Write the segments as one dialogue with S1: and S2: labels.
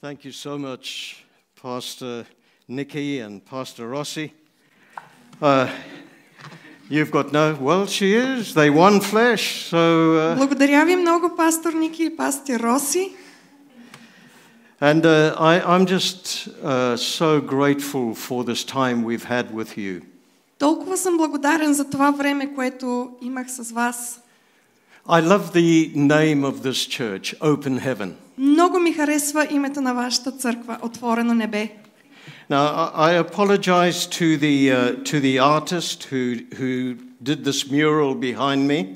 S1: Thank you so much, Pastor Nikki and Pastor Rossi. Uh, you've got no, well, she is. They one flesh. So, uh,
S2: Благодаря ви много, пастор Ники и пастор Роси.
S1: and uh, I, I'm just uh, so grateful for this time we've had with you.
S2: Толкова съм благодарен за това време, което имах с вас.
S1: I love the name of this church, Open Heaven.
S2: Много ми харесва името на вашата църква, Отворено небе.
S1: Now, I I apologize to the, uh, to the artist who, who did this mural behind me.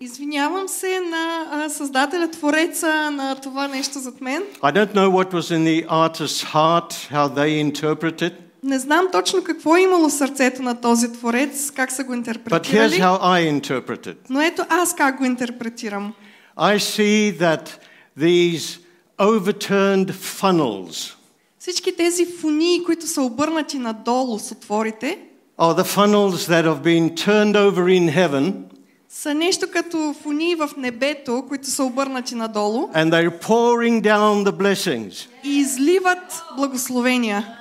S2: Извинявам се на а, създателя, твореца на това нещо зад мен.
S1: I don't know what was in the artist's heart, how they interpret it,
S2: Не знам точно какво е имало в сърцето на този творец, как са го
S1: but here's
S2: интерпретирали.
S1: how I interpret it.
S2: Но ето аз как го интерпретирам.
S1: I see that these overturned funnels
S2: Всички тези фунии, които са обърнати надолу с отворите,
S1: are the funnels that have been turned over in heaven
S2: са нещо като фунии в небето, които са обърнати надолу
S1: and they're pouring down the blessings.
S2: и изливат благословения.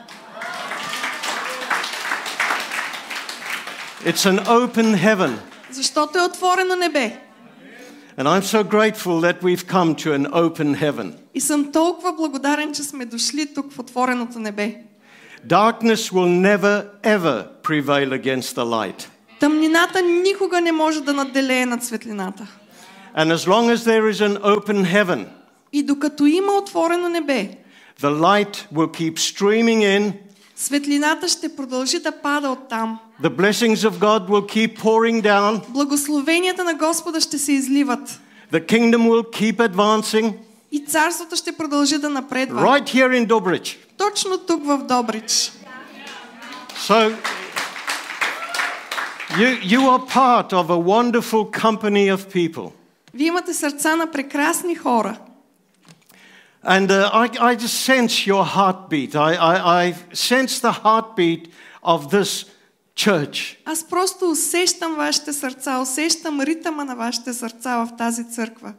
S1: It's an open heaven.
S2: Защото е отворено небе.
S1: And I'm so grateful that we've come to an open heaven.
S2: И съм толкова благодарен, че сме дошли тук в отвореното небе.
S1: Darkness will never, ever prevail against the light.
S2: Тъмнината никога не може да наделее над светлината.
S1: And as long as there is an open heaven,
S2: И докато има отворено небе,
S1: the light will keep streaming in,
S2: светлината ще продължи да пада оттам.
S1: the blessings of God will keep pouring down,
S2: Благословенията на Господа ще се изливат.
S1: the kingdom will keep advancing.
S2: И царството ще продължи да напредва.
S1: Right here in Dobrich.
S2: Точно тук в Добрич.
S1: So, you, you are part of a wonderful company of people.
S2: Вие имате сърца на прекрасни хора.
S1: And uh, I, I just sense your heartbeat. I, I, I sense the heartbeat of this church.
S2: Аз просто усещам вашите сърца, усещам ритъма на вашите сърца в тази църква.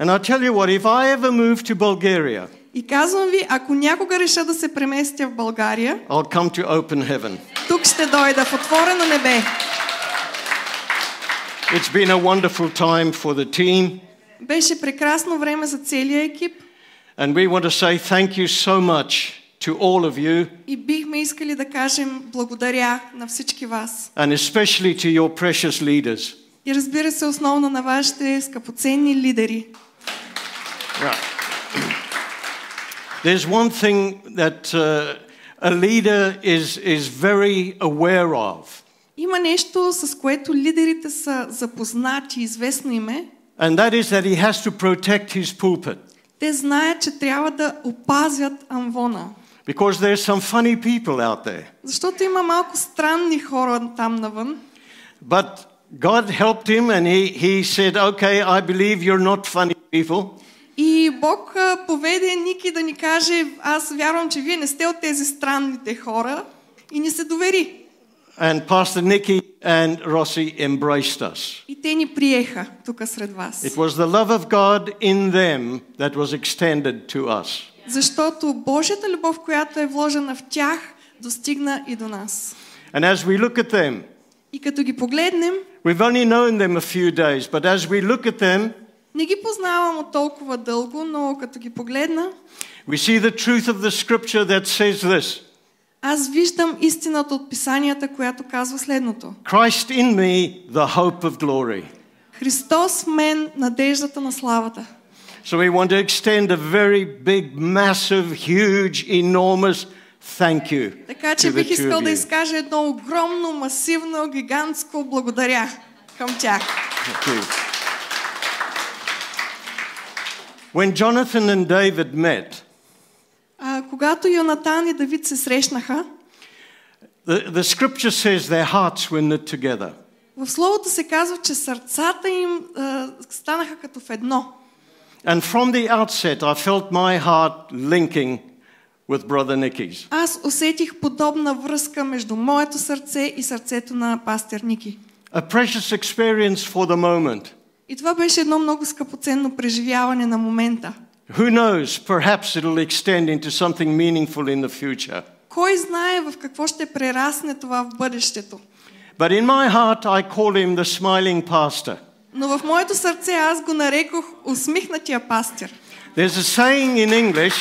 S1: And I tell you what, if I ever move to Bulgaria,
S2: И казвам ви, ако някога реша да се преместя в България,
S1: I'll come to open heaven.
S2: тук ще дойда в отворено небе.
S1: It's been a wonderful time for the team.
S2: Беше прекрасно време за целия екип
S1: And we want to say thank you so much to all of you,
S2: и бихме искали да кажем благодаря на всички вас.
S1: and especially to your precious leaders.
S2: И разбира се, основно на вашите скъпоценни лидери.
S1: Yeah. There's one thing that uh, a leader is, is very aware of,
S2: Има нещо, с което лидерите са запознати, известно име.
S1: and that is that he has to protect his pulpit.
S2: Те знаят, че трябва да опазят амвона.
S1: Because there's some funny people out there.
S2: Защото има малко странни хора там навън.
S1: But God helped him and he, he said, Okay, I believe you're not funny people.
S2: И Бог поведе Ники да ни каже, аз вярвам, че вие не сте от тези странните хора и ни се довери.
S1: And Pastor Nicky and Rossi embraced us.
S2: И те ни приеха тук сред вас.
S1: It was the love of God in them that was extended to us.
S2: Защото Божията любов, която е вложена в тях, достигна и до нас.
S1: And as we look at them,
S2: И като ги погледнем,
S1: we've only known them a few days, but as we look at them,
S2: не ги познавам от толкова дълго, но като ги погледна,
S1: we see the truth of the scripture that says this
S2: аз виждам истината от писанията, която казва следното.
S1: Christ in me, the hope of glory.
S2: Христос в мен, надеждата на славата.
S1: So we want to extend a very big, massive, huge, enormous thank you.
S2: Така
S1: to
S2: че
S1: the
S2: бих
S1: two
S2: искал
S1: of
S2: да
S1: you.
S2: изкажа едно огромно, масивно, гигантско благодаря към тях.
S1: Thank you. When Jonathan and David met,
S2: А, когато Йонатан и Давид се срещнаха,
S1: the, the scripture says their hearts were knit together.
S2: в Словото се казва, че сърцата им а, станаха като в едно.
S1: And from the outset, I felt my heart linking with Brother Nicky's.
S2: Аз усетих подобна връзка между моето сърце и сърцето на пастир Ники.
S1: A precious experience for the moment.
S2: И това беше едно много скъпоценно преживяване на момента.
S1: Who knows? Perhaps it'll extend into something meaningful in the future.
S2: Кой знае в какво ще прерасне това в бъдещето.
S1: But in my heart, I call him the smiling pastor.
S2: Но в моето сърце аз го нарекох усмихнатия пастир.
S1: There's a saying in English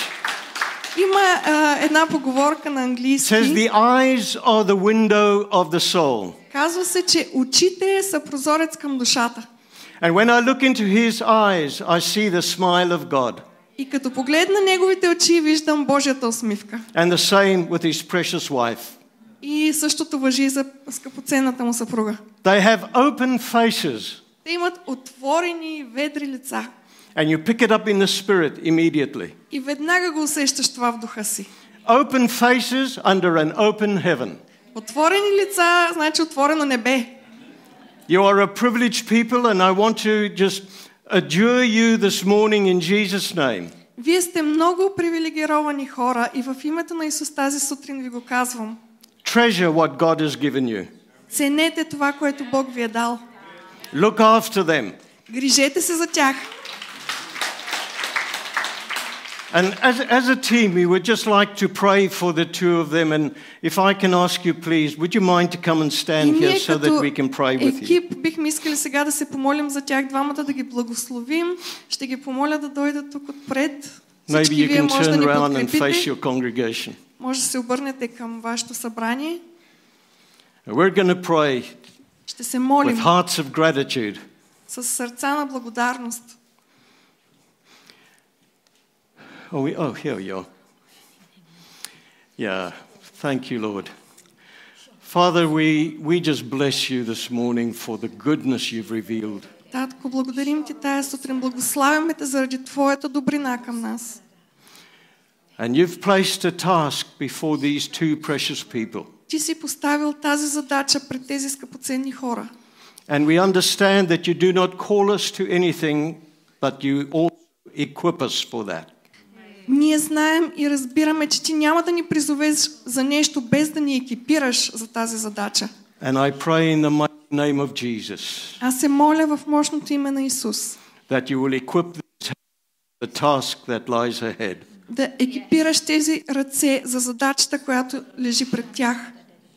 S2: Има а, една поговорка на английски.
S1: says the eyes are the window of the soul.
S2: Казва се, че очите са прозорец към душата.
S1: And when I look into his eyes, I see the smile of God.
S2: И като погледна неговите очи, виждам Божията усмивка.
S1: And the same with his precious wife.
S2: И същото въжи за скъпоценната му съпруга.
S1: They have open faces,
S2: Те имат отворени ведри лица.
S1: and you pick it up in the spirit immediately.
S2: И веднага го усещаш това в духа си.
S1: Open faces under an open heaven.
S2: Отворени лица, значи отворено небе.
S1: You are a privileged people, and I want to just adjure you this morning in Jesus' name
S2: Вие сте много привилегировани хора и в името на Исус тази сутрин ви го казвам.
S1: treasure what God has given you.
S2: Ценете това, което Бог ви е дал.
S1: Look after them.
S2: Грижете се за тях.
S1: And as, as a team, we would just like to pray for the two of them. And if I can ask you, please, would you mind to come and
S2: И
S1: stand here
S2: ние
S1: so that
S2: като
S1: we can pray with you?
S2: екип бихме искали сега да се помолим за тях двамата, да ги благословим. Ще ги помоля да дойдат тук отпред.
S1: Maybe
S2: Всички
S1: you
S2: вие
S1: can
S2: може да
S1: turn
S2: ни
S1: around and face
S2: подкрепите.
S1: your congregation.
S2: Може да се обърнете към вашето събрание.
S1: We're going to pray
S2: Ще се
S1: with
S2: молим
S1: hearts of gratitude.
S2: с сърца на благодарност.
S1: Oh, we, oh, here we are. Yeah, thank you, Lord. Father, we, we just bless you this morning for the goodness you've revealed.
S2: Татко, благодарим ти тая сутрин. Благославяме те заради твоята добрина към нас.
S1: And you've placed a task before these two precious people.
S2: Ти си поставил тази задача пред тези скъпоценни хора.
S1: And we understand that you do not call us to anything, but you also equip us for that.
S2: Ние знаем и разбираме, че ти няма да ни призовеш за нещо без да ни екипираш за тази задача.
S1: And I pray in the name of Jesus
S2: Аз се моля в мощното име на Исус
S1: that you will equip the task that lies ahead.
S2: да екипираш тези ръце за задачата, която лежи пред тях.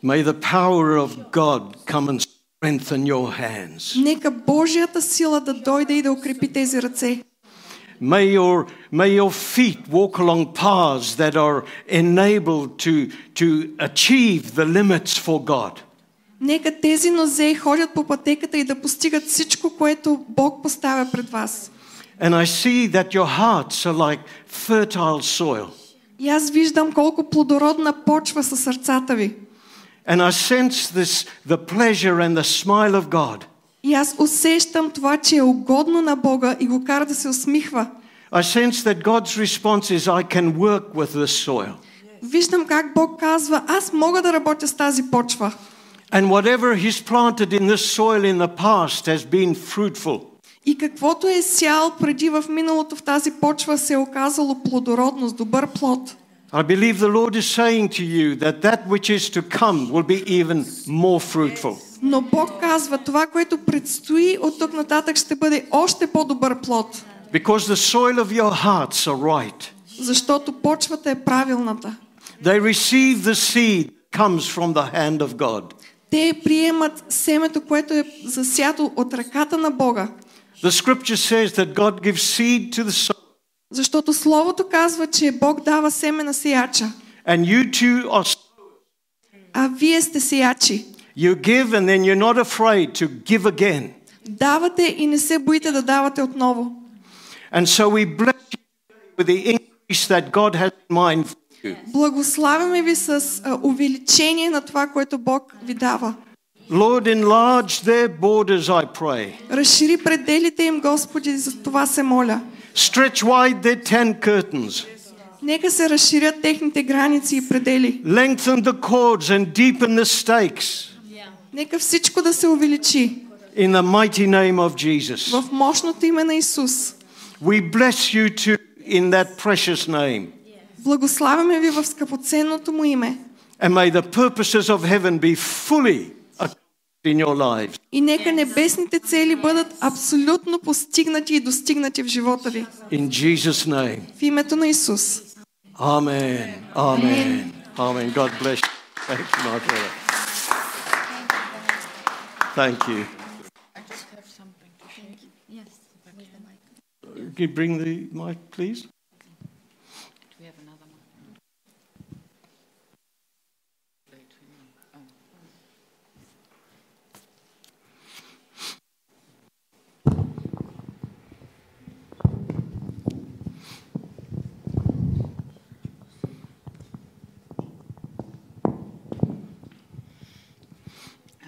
S1: May the power of God come and strengthen your hands.
S2: Нека Божията сила да дойде и да укрепи тези ръце.
S1: May your, may your feet walk along paths that are enabled to, to achieve the limits for God.
S2: Нека тези нозе ходят по пътеката и да постигат всичко, което Бог поставя пред вас.
S1: And I see that your hearts are like fertile soil.
S2: И аз виждам колко плодородна почва са сърцата ви.
S1: And I sense this, the pleasure and the smile of God.
S2: И аз усещам това, че е угодно на Бога и го кара да се усмихва.
S1: I sense that God's response is, I can work with this soil.
S2: Виждам как Бог казва, аз мога да работя с тази почва.
S1: And whatever He's planted in this soil in the past has been fruitful.
S2: И каквото е сял преди в миналото в тази почва се е оказало плодородно, с добър плод.
S1: I believe the Lord is saying to you that that which is to come will be even more fruitful.
S2: Но Бог казва, това, което предстои от тук нататък ще бъде още по-добър плод.
S1: Because the soil of your hearts are right.
S2: Защото почвата е правилната.
S1: They receive the seed comes from the hand of God.
S2: Те приемат семето, което е засято от ръката на Бога.
S1: The scripture says that God gives seed to the sower,
S2: Защото Словото казва, че Бог дава семе на сеяча.
S1: and you too are.
S2: А вие сте сеячи.
S1: You give, and then you're not afraid to give again.
S2: Давате и не се боите да давате отново.
S1: And so we bless you with the increase that God has in mind for you.
S2: Благославяме ви с а, увеличение на това, което Бог ви дава.
S1: Lord, enlarge their borders, I pray.
S2: Разшири пределите им, Господи, за това се моля.
S1: Stretch wide their tent curtains.
S2: Нека се разширят техните граници и предели.
S1: Lengthen the cords and deepen the stakes.
S2: Нека всичко да се увеличи
S1: In the mighty name of Jesus.
S2: в мощното име на Исус.
S1: We bless you too in that precious name.
S2: Благославяме ви в скъпоценното му име.
S1: And may the purposes of heaven be fully in your lives.
S2: И нека небесните цели бъдат абсолютно постигнати и достигнати в живота ви.
S1: In Jesus' name.
S2: В името на Исус.
S1: Amen. Amen. Amen. God bless you. Thank you, my brother. Thank you.
S3: I just have something to share.
S4: Yes, with.
S1: Can you bring the mic, please?
S3: Do we have another one? Later. Oh.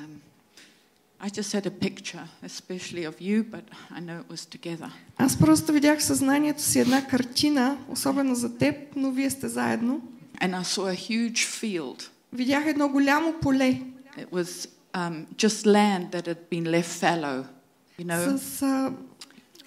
S3: Um, I just had a picture, especially of you, but I know it was together.
S2: Аз просто видях в съзнанието си една картина, особено за теб, но вие сте заедно.
S3: And I saw a huge field.
S2: Видях едно голямо поле
S3: It was um, just land that had been left fallow, you know,
S2: с а,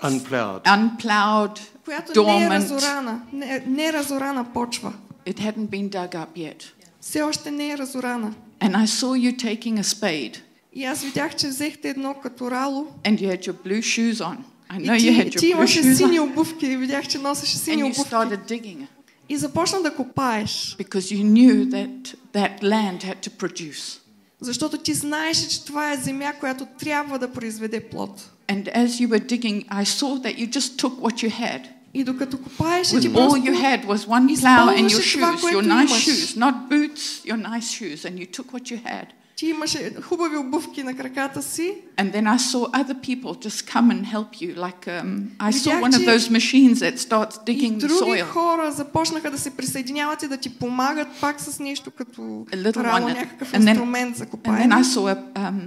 S1: Unplowed.
S3: unplowed,
S2: която не е
S3: dormant.
S2: разорана, не, не е разорана почва.
S3: It hadn't been dug up yet.
S2: Все още не е разорана.
S3: And I saw you taking a spade,
S2: И аз видях, че взехте едно като рало.
S3: and you had your blue shoes on. I know
S2: И
S3: you
S2: ти,
S3: had
S2: ти
S3: your blue
S2: имаше
S3: shoes
S2: сини
S3: on.
S2: обувки и видях, че носеше
S3: And
S2: сини
S3: you
S2: обувки.
S3: started digging
S2: И започна да копаеш,
S3: because you knew that that land had to produce.
S2: защото ти знаеше, че това е земя, която трябва да произведе плод.
S3: And as you were digging, I saw that you just took what you had.
S2: И докато копаеше,
S3: With
S2: ти
S3: all
S2: просто
S3: you had was one plow and your
S2: използваше това,
S3: shoes,
S2: което
S3: your nice
S2: имаш.
S3: shoes, not boots, your nice shoes, and you took what you had.
S2: ти имаше хубави обувки на краката си.
S3: And then I saw other people just come and help you. Like um, I saw
S2: Видях,
S3: one of
S2: че-
S3: those machines that starts
S2: И
S3: digging the
S2: други
S3: soil.
S2: хора започнаха да се присъединяват и да ти помагат пак с нещо като
S3: A little
S2: рало,
S3: one.
S2: някакъв
S3: And then,
S2: инструмент за
S3: and
S2: копаене.
S3: then I saw a, um,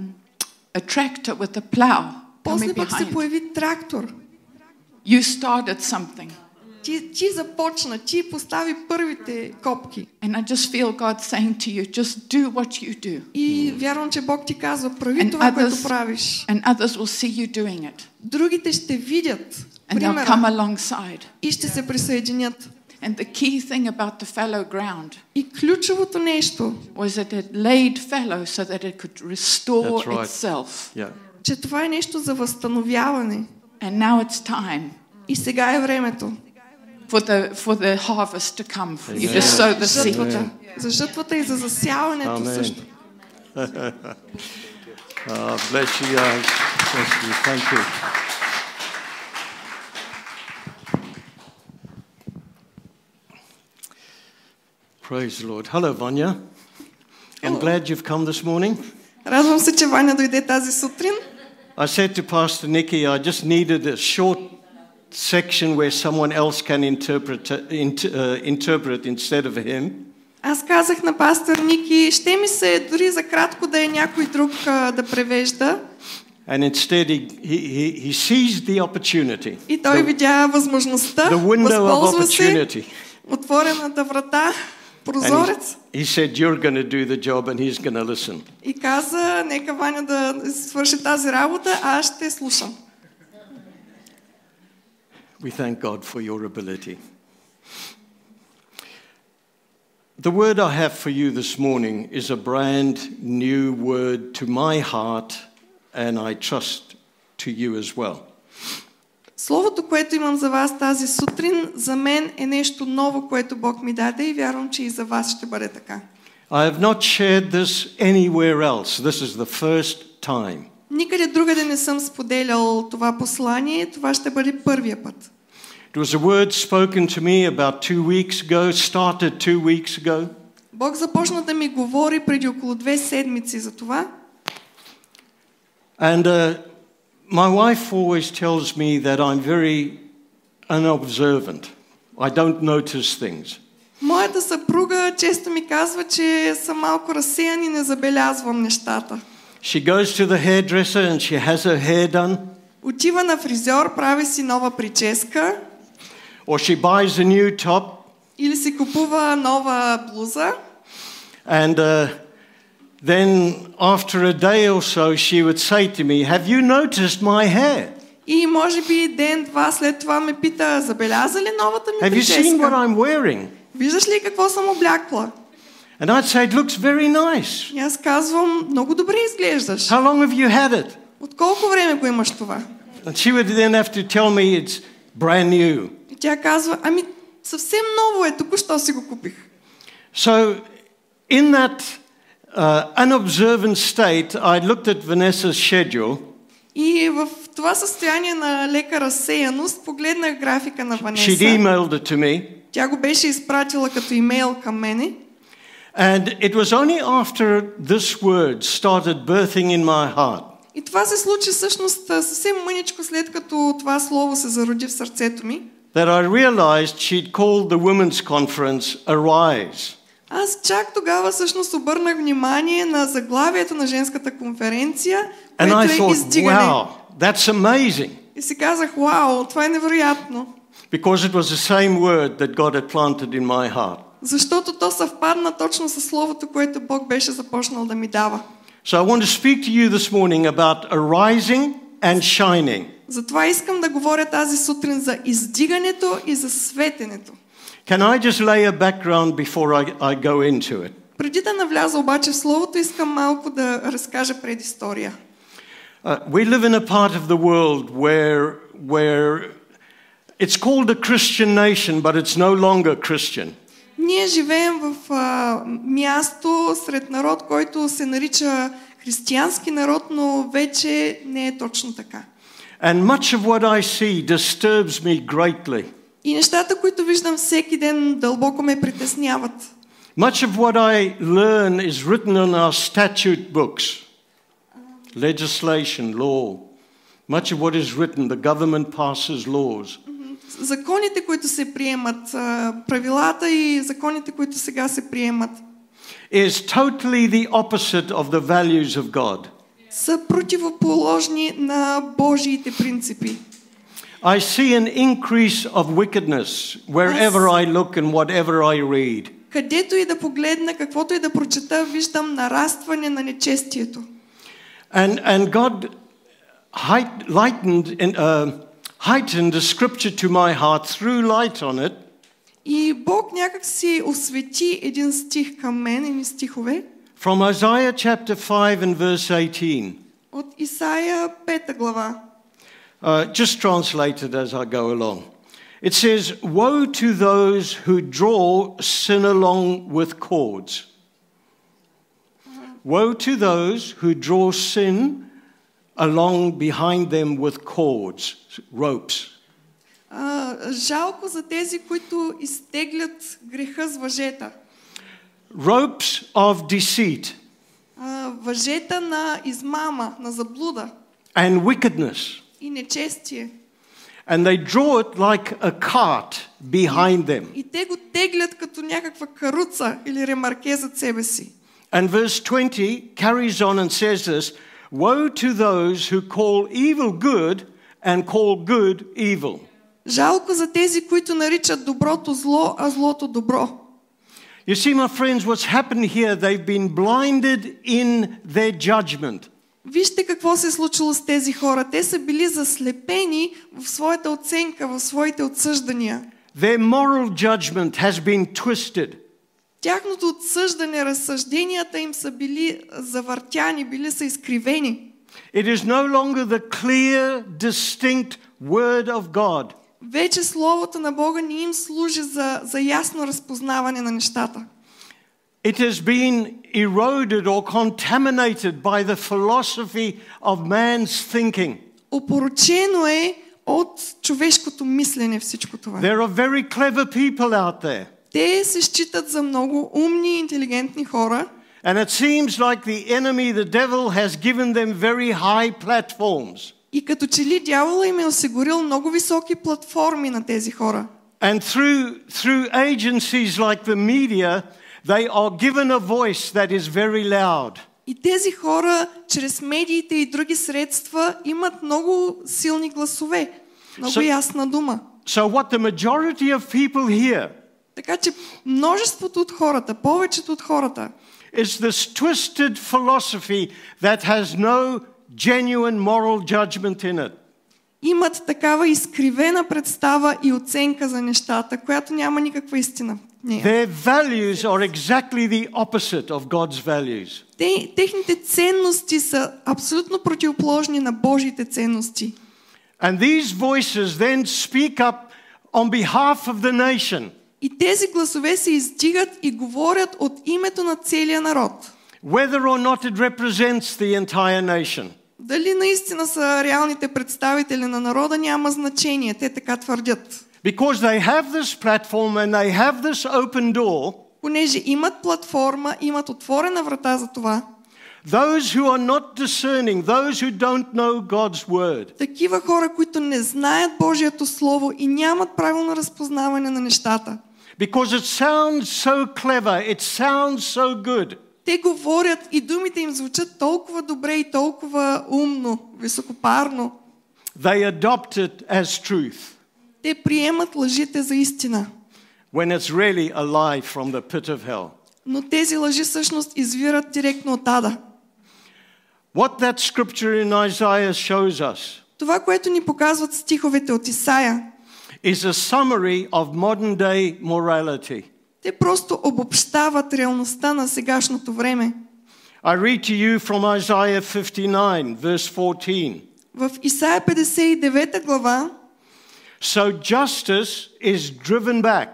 S3: a tractor with a plow
S2: После
S3: coming
S2: пък се
S3: behind.
S2: появи трактор.
S3: You started something.
S2: Ти, ти започна, ти постави първите копки.
S3: And I just feel God saying to you, just do what you do.
S2: И вярвам, че Бог ти казва, прави
S3: And
S2: това, което
S3: others-
S2: правиш.
S3: And others will see you doing it.
S2: Другите ще видят
S3: And they'll come
S2: примера
S3: alongside.
S2: и ще се присъединят.
S3: And the key thing about the fallow ground
S2: И ключовото нещо,
S3: was that it laid fallow so that it could restore
S1: That's right.
S3: itself.
S1: Yeah.
S2: че това е нещо за възстановяване.
S3: And now it's time
S2: И сега е времето.
S3: for the, for the harvest to come. You
S1: Amen.
S3: just sow the seed.
S2: Жътвата. За жътвата и за засяването
S1: Amen.
S2: също.
S1: Ah, bless you guys. Bless you. Thank you. Praise the Lord. Hello, Vanya. I'm glad you've come this morning.
S2: Радвам се, че Ваня дойде тази сутрин.
S1: I said to Pastor Nikki, I just needed a short section where someone else can interpret, int, uh, interpret instead of him.
S2: Аз казах на пастор Ники, ще ми се дори за кратко да е някой друг а, да превежда.
S1: And instead, he, he, he- he seized the opportunity,
S2: И той видя възможността,
S1: the window of
S2: възползва се,
S1: opportunity.
S2: отворената врата,
S1: And
S2: прозорец
S1: he, he said, You're going to do the job, and he's going to listen.
S2: и каза, нека Ваня да свърши тази работа, а аз ще слушам.
S1: We thank God for your ability. The word I have for you this morning is a brand new word to my heart, and I trust to you as well.
S2: Словото, което имам за вас тази сутрин, за мен е нещо ново, което Бог ми даде и вярвам, че и за вас ще бъде така.
S1: I have not shared this anywhere else. This is the first time.
S2: Никъде другаде не съм споделял това послание, това ще бъде първия път.
S1: It was a word spoken to me about two weeks ago, started two weeks ago.
S2: Бог започна да ми говори преди около две седмици за това.
S1: And uh, my wife always tells me that I'm very unobservant. I don't notice things.
S2: Моята съпруга често ми казва, че съм малко разсеян и не забелязвам нещата.
S1: She goes to the hairdresser and she has her hair done,
S2: Отива на фризьор, прави си нова прическа
S1: or she buys a new top,
S2: или си купува нова блуза
S1: and uh, then after a day or so, she would say to me, Have you noticed my hair?
S2: и може би ден-два след това ме пита, забеляза ли новата ми
S1: Have you seen what
S2: прическа?
S1: I'm wearing?
S2: Виждаш ли какво съм облякла?
S1: And I'd say, It looks very nice.
S2: И аз казвам, много добре изглеждаш.
S1: How long have you had it?
S2: От колко време го имаш това?
S1: And she would then have to tell me it's brand new.
S2: Тя казва, ами съвсем ново е, току-що си го купих.
S1: So, in that uh, unobservant state, I looked at Vanessa's schedule.
S2: И в това състояние на лека разсеяност погледнах графика на
S1: She'd
S2: Ванеса.
S1: emailed it to me.
S2: Тя го беше изпратила като имейл към мене.
S1: And it was only after this word started birthing in my heart
S2: И това се случи всъщност съвсем мъничко след като това слово се зароди в сърцето ми.
S1: that I realized she'd called the women's conference Arise.
S2: Аз чак тогава всъщност обърнах внимание на заглавието на женската конференция,
S1: And I
S2: което е
S1: thought,
S2: издигане.
S1: wow, that's amazing.
S2: И си казах, вау, това е невероятно.
S1: Because it was the same word that God had planted in my heart.
S2: Защото то съвпадна точно с словото, което Бог беше започнал да ми дава.
S1: So I want to speak to you this morning about arising and shining.
S2: Затова искам да говоря тази сутрин за издигането и за светенето.
S1: Can I just lay a background before I, I go into it?
S2: Преди да навляза обаче в Словото, искам малко да разкажа предистория.
S1: Uh, we live in a part of the world where, where it's called a Christian nation, but it's no longer Christian.
S2: Ние живеем в а, място сред народ, който се нарича християнски народ, но вече не е точно така.
S1: And much of what I see disturbs me greatly.
S2: И нещата, които виждам всеки ден, дълбоко ме притесняват.
S1: Much of what I learn is written on our statute books legislation, law. Much of what is written, the government passes laws.
S2: Законите, които се приемат, а, правилата и законите, които сега се приемат,
S1: Is totally the opposite of the values of God.
S2: Са противоположни на Божиите принципи.
S1: I see an increase of wickedness wherever I look and whatever I read.
S2: Където и да погледна, каквото и да прочета, виждам нарастване на нечестието.
S1: And, and God lightened, uh, heightened the scripture to my heart, threw light on it,
S2: И Бог някак си освети един стих към мен, едни стихове,
S1: from Isaiah chapter 5 and verse 18.
S2: от Исаия 5 глава.
S1: Uh, just translate it as I go along. It says, Woe to those who draw sin along with cords. Woe to those who draw sin along behind them with cords, ropes.
S2: А, жалко за тези, които изтеглят греха с въжета.
S1: Ropes of deceit
S2: А, въжета на измама, на заблуда
S1: and wickedness.
S2: и нечестие.
S1: And they draw it like a cart behind them.
S2: И те го теглят като някаква каруца или ремарке зад себе си.
S1: And verse 20 carries on and says this Woe to those who call evil good and call good evil.
S2: Жалко за тези, които наричат доброто зло, а злото добро.
S1: You see, my friends, what's happened here, they've been blinded in their judgment.
S2: Вижте какво се е случило с тези хора. Те са били заслепени в своята оценка, в своите отсъждания.
S1: Their moral judgment has been twisted.
S2: Тяхното отсъждане, разсъжденията им са били завъртяни, били са изкривени.
S1: It is no longer the clear, distinct Word of God.
S2: Вече Словото на Бога не им служи за, за ясно разпознаване на нещата.
S1: It has been eroded or contaminated by the philosophy of man's thinking.
S2: Опоручено е от човешкото мислене всичко това.
S1: There are very clever people out there.
S2: Те се считат за много умни и интелигентни хора
S1: And it seems like the enemy, the devil, has given them very high platforms.
S2: И като че ли дявола им е осигурил много високи платформи на тези хора.
S1: And through, through agencies like the media, they are given a voice that is very loud.
S2: И тези хора, чрез медиите и други средства, имат много силни гласове, много
S1: So-
S2: ясна дума.
S1: So, what the majority of people hear
S2: Така че множеството от хората, повечето от хората,
S1: is this twisted philosophy that has no genuine moral judgment in it.
S2: имат такава изкривена представа и оценка за нещата, която няма никаква истина. в нея.
S1: Their values are exactly the opposite of God's values.
S2: Те, техните ценности са абсолютно противоположни на Божите ценности.
S1: And these voices then speak up on behalf of the nation,
S2: И тези гласове се издигат и говорят от името на целия народ.
S1: whether or not it represents the entire nation.
S2: Дали наистина са реалните представители на народа, няма значение. Те така твърдят.
S1: Because they have this platform and they have this open door,
S2: Понеже имат платформа, имат отворена врата за това,
S1: those who are not discerning, those who don't know God's word,
S2: такива хора, които не знаят Божието Слово и нямат правилно разпознаване на нещата.
S1: because it sounds so clever, it sounds so good,
S2: Те говорят и думите им звучат толкова добре и толкова умно, високопарно.
S1: they adopt it as truth
S2: Те приемат лъжите за истина.
S1: when it's really a lie from the pit of hell.
S2: Но тези лъжи всъщност извират директно от ада.
S1: What that scripture in Isaiah shows us
S2: Това, което ни показват стиховете от Исаия,
S1: is a summary of modern day morality.
S2: Те просто обобщават реалността на сегашното време.
S1: I read to you from Isaiah 59, verse 14.
S2: В Исаия 59 глава
S1: So justice is driven back,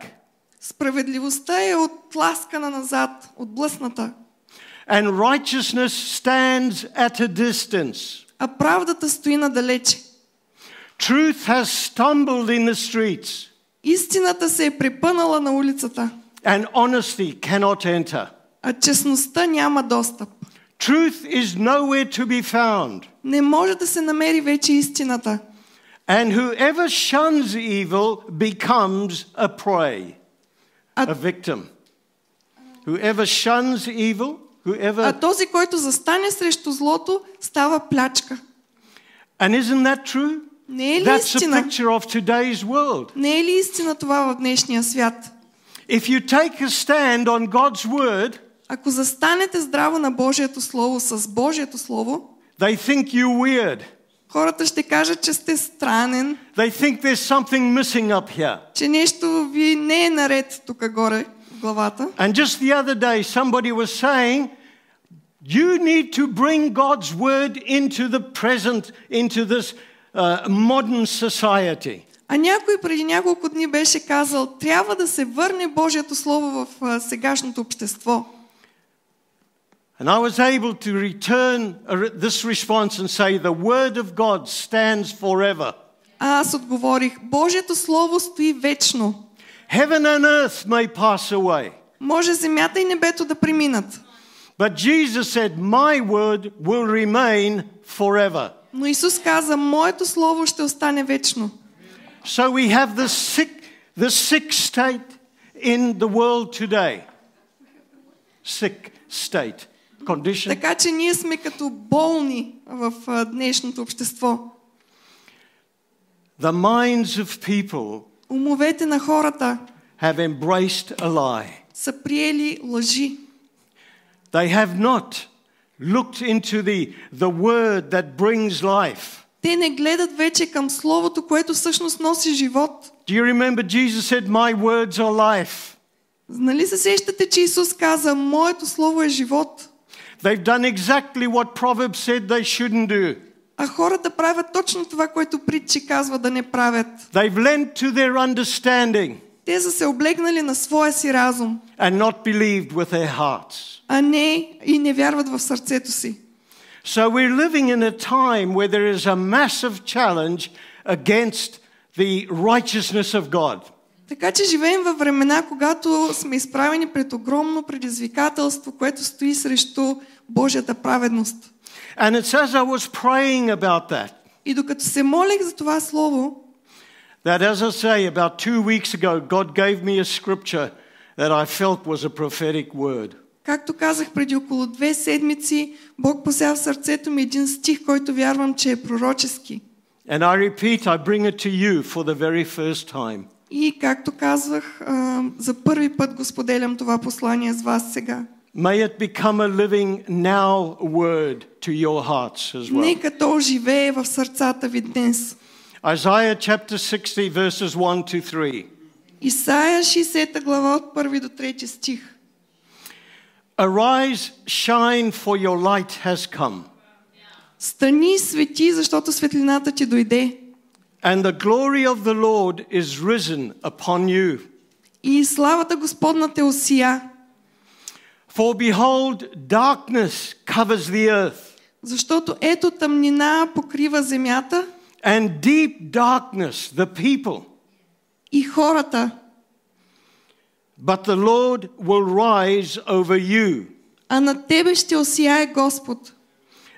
S2: справедливостта е отласкана назад, отблъсната,
S1: and righteousness stands at a distance.
S2: а правдата стои надалече.
S1: Truth has stumbled in the streets,
S2: Истината се е препънала на улицата,
S1: and honesty cannot enter.
S2: а честността няма достъп.
S1: Truth is nowhere to be found,
S2: Не може да се намери вече истината.
S1: and whoever shuns evil becomes a prey, a
S2: А,
S1: victim. Whoever shuns evil,
S2: а
S1: whoever.
S2: този, който застане срещу злото, става плячка.
S1: And isn't that true?
S2: Не е ли
S1: That's a
S2: истина?
S1: picture of today's world.
S2: Не е ли истина това в днешния свят?
S1: If you take a stand on God's word,
S2: Ако застанете здраво на Божието Слово с Божието Слово,
S1: they think you weird.
S2: хората ще кажат, че сте странен,
S1: They think there's something missing up here.
S2: че нещо ви не е наред тук горе в главата.
S1: And just the other day, somebody was saying, you need to bring God's word into the present, into this uh, modern society.
S2: А някой преди няколко дни беше казал, трябва да се върне Божието Слово в сегашното общество.
S1: And I was able to return this response and say, the word of God stands forever.
S2: А аз отговорих, Божието Слово стои вечно.
S1: Heaven and earth may pass away.
S2: Може земята и небето да преминат.
S1: But Jesus said, My word will remain forever.
S2: Но Исус каза, моето Слово ще остане вечно.
S1: So we have the sick, the sick state in the world today. Sick state, condition.
S2: Така че ние сме като болни в а, днешното общество.
S1: The minds of people
S2: Умовете на хората
S1: have embraced a lie.
S2: са приели лъжи.
S1: They have not looked into the, the word that brings life.
S2: Те не гледат вече към Словото, което всъщност носи живот.
S1: Do you remember Jesus said, My words are life?
S2: Нали се сещате, че Исус каза, моето Слово е живот?
S1: They've done exactly what Proverbs said they shouldn't do.
S2: А хората правят точно това, което притчи казва да не правят.
S1: They've lent to their understanding
S2: Те са се облегнали на своя си разум,
S1: and not believed with their hearts.
S2: а не и не вярват в сърцето си.
S1: So we're living in a time where there is a massive challenge against the righteousness of God.
S2: Така че живеем във времена, когато сме изправени пред огромно предизвикателство, което стои срещу Божията праведност.
S1: And it's as I was praying about that,
S2: И докато се молех за това слово,
S1: that as I say, about two weeks ago, God gave me a scripture that I felt was a prophetic word.
S2: Както казах преди около две седмици, Бог пося в сърцето ми един стих, който вярвам, че е пророчески.
S1: And I repeat, I bring it to you for the very first time.
S2: И както казвах, за първи път го споделям това послание с вас сега.
S1: May it become a living now word to your hearts as well.
S2: Нека то живее в сърцата ви днес.
S1: Isaiah chapter 60, verses 1 to 3.
S2: Исаия 60 глава от 1 до 3 стих.
S1: Arise, shine, for your light has come,
S2: Стани, свети, защото светлината ти дойде.
S1: and the glory of the Lord is risen upon you.
S2: И славата Господна те осия.
S1: For behold, darkness covers the earth,
S2: Защото ето тъмнина покрива земята
S1: and deep darkness the people.
S2: и хората,
S1: But the Lord will rise over you,
S2: а над тебе ще осияе Господ.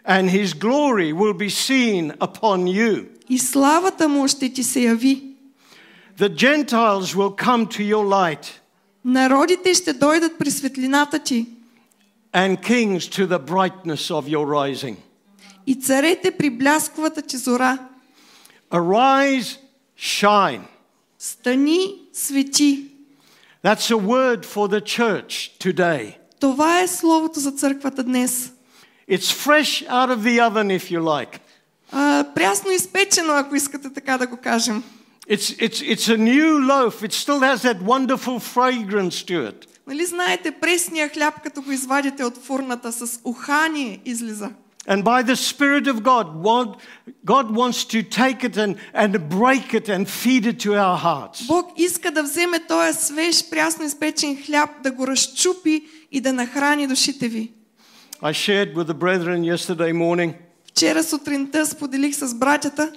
S1: and his glory will be seen upon you.
S2: И славата му ще ти се яви.
S1: The Gentiles will come to your light,
S2: Народите ще дойдат при светлината ти
S1: and kings to the brightness of your rising.
S2: и царете при блясковата ти зора.
S1: Arise, shine.
S2: Стани, свети.
S1: That's a word for the church today.
S2: Това е словото за църквата днес.
S1: It's fresh out of the oven, if you like.
S2: А, прясно изпечено, ако искате така да го кажем.
S1: It's, it's, it's a new loaf. It still has that wonderful fragrance to it.
S2: Нали знаете, пресния хляб, като го извадите от фурната, с ухание излиза.
S1: And by the Spirit of God, what- God wants to take it and, and break it and feed it to our hearts.
S2: Бог иска да вземе този свеж, прясно изпечен хляб, да го разчупи и да нахрани душите ви.
S1: I shared with the brethren yesterday morning
S2: Вчера сутринта споделих с братята,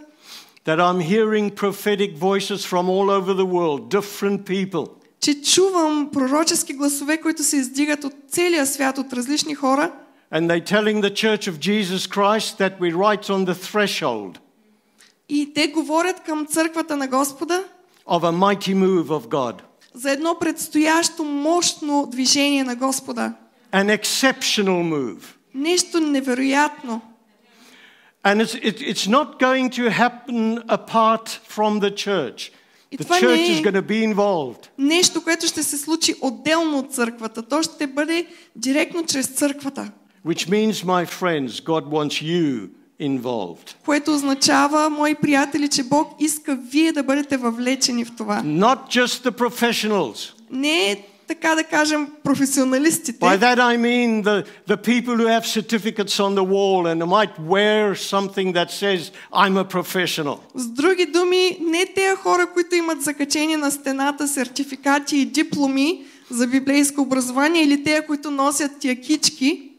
S1: that I'm hearing prophetic voices from all over the world, different people.
S2: че чувам пророчески гласове, които се издигат от целия свят, от различни хора.
S1: And they're telling the church of Jesus Christ that we're right on the threshold
S2: И те говорят към църквата на Господа
S1: of a mighty move of God,
S2: за едно предстоящо мощно движение на Господа.
S1: an exceptional move.
S2: Нещо невероятно.
S1: And it's, it, it's not going to happen apart from the church.
S2: И
S1: The
S2: това
S1: church
S2: не
S1: is
S2: е
S1: going to be involved.
S2: нещо, което ще се случи отделно от църквата. То ще бъде директно чрез църквата.
S1: Which means, my friends, God wants you involved.
S2: Което означава, мои приятели, че Бог иска вие да бъдете въвлечени в това.
S1: Not just the professionals.
S2: Не е така да кажем професионалистите.
S1: By that I mean the, the people who have certificates on the wall and might wear something that says, I'm a professional.
S2: С други думи, не тези хора, които имат закачени на стената сертификати и дипломи за библейско образование или те, които носят тия кички,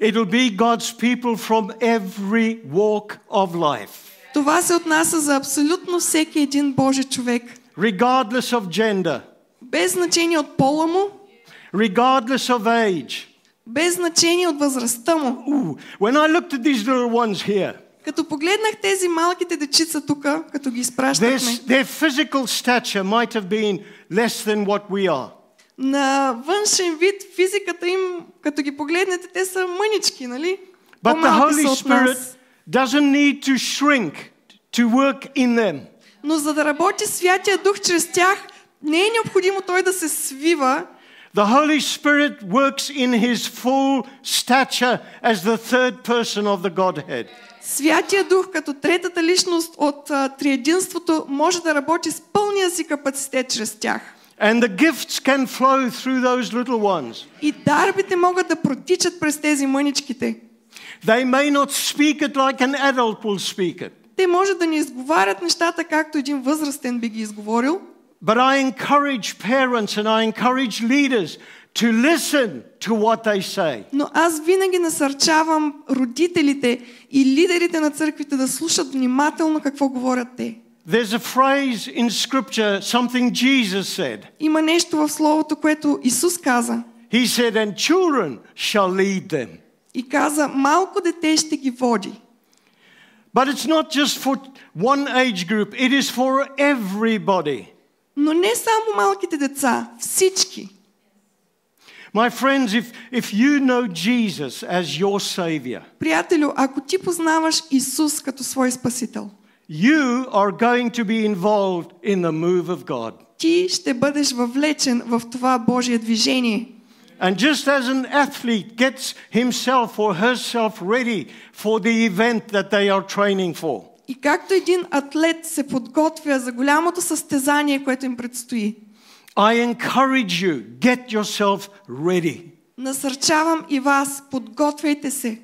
S1: It'll be God's people from every walk of life,
S2: това се отнася за абсолютно всеки един Божи човек.
S1: regardless of gender,
S2: Без значение от пола му,
S1: regardless of age.
S2: без значение от възрастта му.
S1: Ooh, when I looked at these little ones here,
S2: Като погледнах тези малките дечица тук, като ги
S1: their,
S2: изпращахме,
S1: their physical stature might have been less than what we are.
S2: На външен вид, физиката им, като ги погледнете, те са мънички, нали?
S1: But the Holy Spirit doesn't need to shrink to work in them.
S2: Но за да работи Святия Дух чрез тях, не е необходимо той да се свива,
S1: The Holy Spirit works in his full stature as the third person of the Godhead.
S2: Святия Дух като третата личност от триединството може да работи с пълния си капацитет чрез тях.
S1: And the gifts can flow through those little ones.
S2: И дарбите могат да протичат през тези мъничките.
S1: They may not speak it like an adult will speak it,
S2: Те може да не изговарят нещата, както един възрастен би ги изговорил,
S1: but I encourage parents and I encourage leaders to listen to what they say.
S2: но аз винаги насърчавам родителите и лидерите на църквите да слушат внимателно какво говорят те.
S1: There's a phrase in scripture, something Jesus said.
S2: Има нещо в Словото, което Исус каза.
S1: He said, And children shall lead them.
S2: И каза, малко дете ще ги води.
S1: But it's not just for one age group, it is for everybody.
S2: Но не само малките деца, всички.
S1: My friends, if, if you know Jesus as your Savior,
S2: Приятелю, ако ти познаваш Исус като свой Спасител,
S1: you are going to be involved in the move of God.
S2: ти ще бъдеш въвлечен в това Божие движение.
S1: And just as an athlete gets himself or herself ready for the event that they are training for,
S2: И както един атлет се подготвя за голямото състезание, което им предстои,
S1: I encourage you, get yourself ready.
S2: насърчавам и вас, подготвяйте се.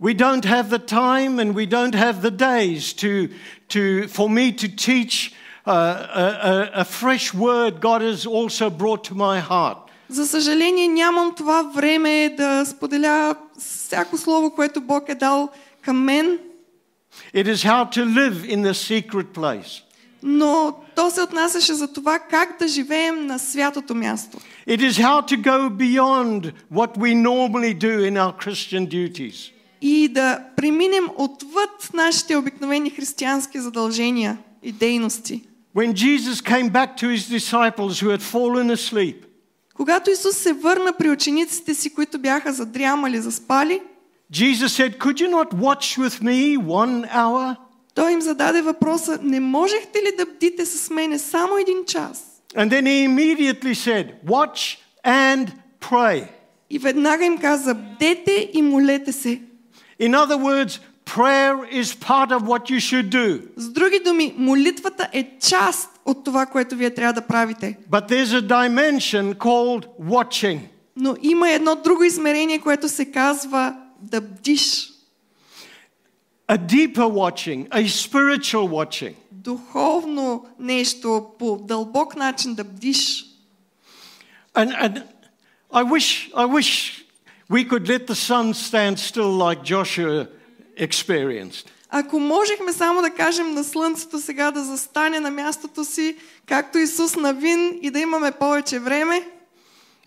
S1: We don't have the time and we don't have the days to, to, for me to teach uh, a, a, a fresh word God has also brought to my heart.
S2: За съжаление нямам това време да споделя всяко слово, което Бог е дал към мен,
S1: It is how to live in the secret place.
S2: но то се отнасяше за това как да живеем на святото място.
S1: It is how to go beyond what we normally do in our Christian duties.
S2: И да преминем отвъд нашите обикновени християнски задължения и дейности.
S1: When Jesus came back to his disciples who had fallen asleep,
S2: Когато Исус се върна при учениците си, които бяха задрямали, заспали,
S1: Jesus said, Could you not watch with me one hour?
S2: той им зададе въпроса, не можехте ли да бдите с мене само един час?
S1: And then he immediately said, Watch and pray.
S2: И веднага им каза, бдете и молете се.
S1: In other words, prayer is part of what you should do.
S2: С други думи, молитвата е част от това, което вие трябва да правите.
S1: But there's a dimension called watching.
S2: Но има едно друго измерение, което се казва да бдиш.
S1: A deeper watching, a spiritual watching.
S2: Духовно нещо, по дълбок начин да бдиш.
S1: And, and I wish, I wish we could let the sun stand still like Joshua experienced.
S2: Ако можехме само да кажем на Слънцето сега да застане на мястото си, както Исус Навин и да имаме повече време,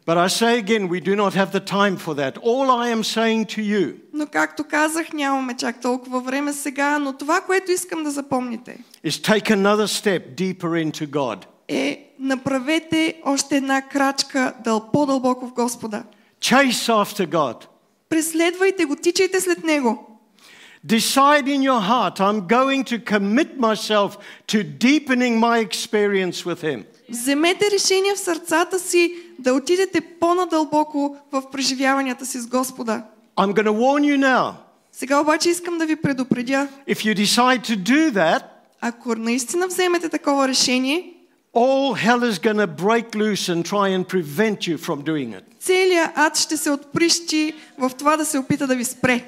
S1: But I say again, we do not have the time for that. All I am saying to you
S2: но както казах, нямаме чак толкова време сега, но това, което искам да запомните,
S1: is take another step deeper into God.
S2: е направете още една крачка дъл, по-дълбоко в Господа.
S1: Chase after God.
S2: Преследвайте го, тичайте след Него.
S1: Decide in your heart, I'm going to commit myself to deepening my experience with Him.
S2: Вземете решение в сърцата си да отидете по-надълбоко в преживяванията си с Господа.
S1: I'm going to warn you now.
S2: Сега обаче искам да ви предупредя,
S1: If you decide to do that,
S2: ако наистина вземете такова решение,
S1: all hell is going to break loose and try and prevent you from doing it.
S2: Целият ад ще се отприщи в това да се опита да ви спре.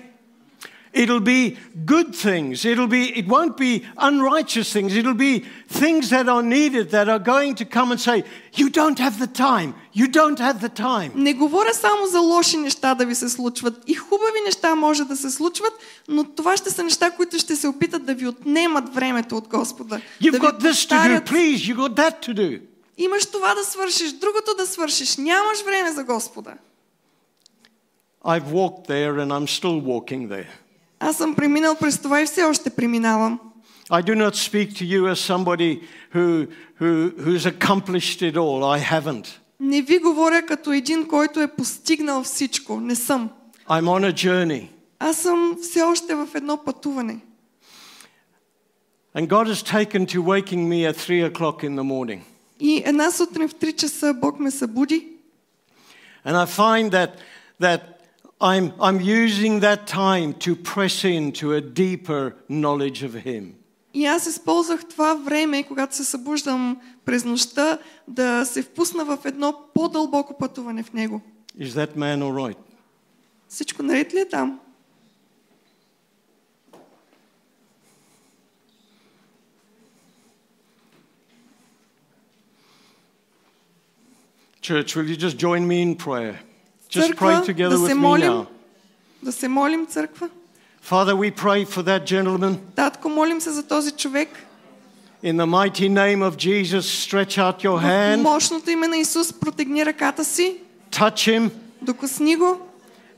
S1: It'll be good things. It'll be, it won't be unrighteous things. It'll be things that are needed that are going to come and say, You don't have the time. You don't have the time.
S2: Не говоря само за лоши неща да ви се случват. И хубави неща може да се случват, но това ще са неща, които ще се опитат да ви отнемат времето от Господа.
S1: You've
S2: да
S1: got this to do. Please, you've got that to do.
S2: Имаш това да свършиш, другото да свършиш. Нямаш време за Господа.
S1: I've walked there and I'm still walking there.
S2: Аз съм преминал през това и все още преминавам.
S1: I do not speak to you as somebody who, who, who's accomplished it all. I haven't.
S2: Не ви говоря като един, който е постигнал всичко. Не съм.
S1: I'm on a journey.
S2: Аз съм все още в едно пътуване.
S1: And God has taken to waking me at three o'clock in the morning.
S2: И една сутрин в 3 часа Бог ме събуди
S1: And I find that, that I'm, I'm using that time to press into a deeper knowledge of Him.
S2: И аз използвах това време, когато се събуждам през нощта, да се впусна в едно по-дълбоко пътуване в него.
S1: Is that man all right?
S2: Всичко наред ли е там?
S1: Church, will you just join me in prayer? Just pray
S2: Църква,
S1: together
S2: да
S1: with
S2: се
S1: me
S2: молим.
S1: now.
S2: Да се молим, църква.
S1: Father, we pray for that gentleman.
S2: Татко, молим се за този човек.
S1: In the mighty name of Jesus, stretch out your
S2: В
S1: hand,
S2: мощното име на Исус протегни ръката си,
S1: touch him.
S2: докосни го,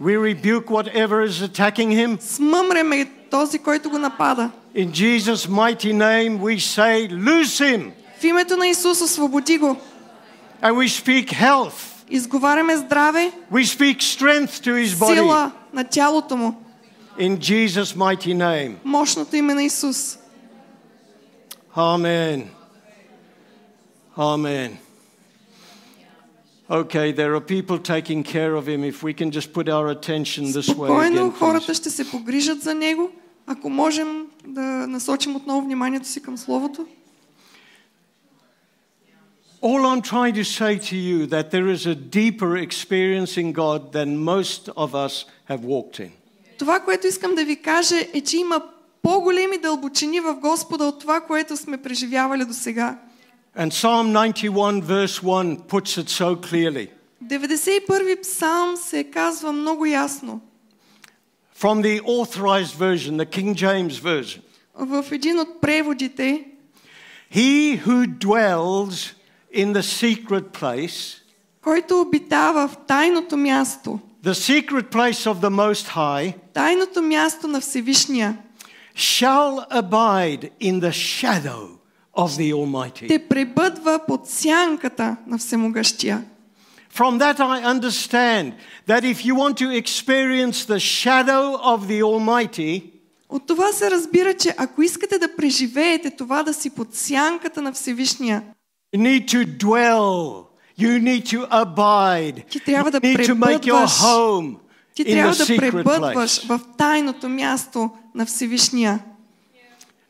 S1: We rebuke whatever is attacking him.
S2: смъмреме този, който го напада.
S1: In Jesus' mighty name, we say, loose him.
S2: В името на Исус освободи го.
S1: And we speak health.
S2: Изговаряме здраве,
S1: We speak strength to his body.
S2: сила на тялото му.
S1: In Jesus' mighty name.
S2: Мощното име на Исус.
S1: Amen. Amen. Okay, there are people taking care of him. If we can just put our attention this way
S2: Спокойно
S1: again, please.
S2: хората ще се погрижат за него. Ако можем да насочим отново вниманието си към Словото.
S1: All I'm trying to say to you that there is a deeper experience in God than most of us have walked in.
S2: Това, което искам да ви кажа е, че има по-големи дълбочини в Господа от това, което сме преживявали до сега.
S1: And Psalm 91 verse 1 puts it so clearly.
S2: 91-и псалм се казва много ясно.
S1: From the authorized version, the King James version.
S2: В един от преводите
S1: He who dwells in the secret place,
S2: който обитава в тайното място,
S1: the secret place of the Most High,
S2: тайното място на Всевишния,
S1: shall abide in the shadow of the Almighty.
S2: те пребъдва под сянката на Всемогъщия.
S1: From that, I understand that if you want to experience the shadow of the Almighty,
S2: От това се разбира, че ако искате да преживеете това да си под сянката на Всевишния,
S1: you need to dwell, you need to abide,
S2: Ти трябва да
S1: you need to make your
S2: пребъдваш.
S1: home
S2: ти
S1: in the
S2: трябва да
S1: secret
S2: пребъдваш
S1: place.
S2: в тайното място на Всевишния.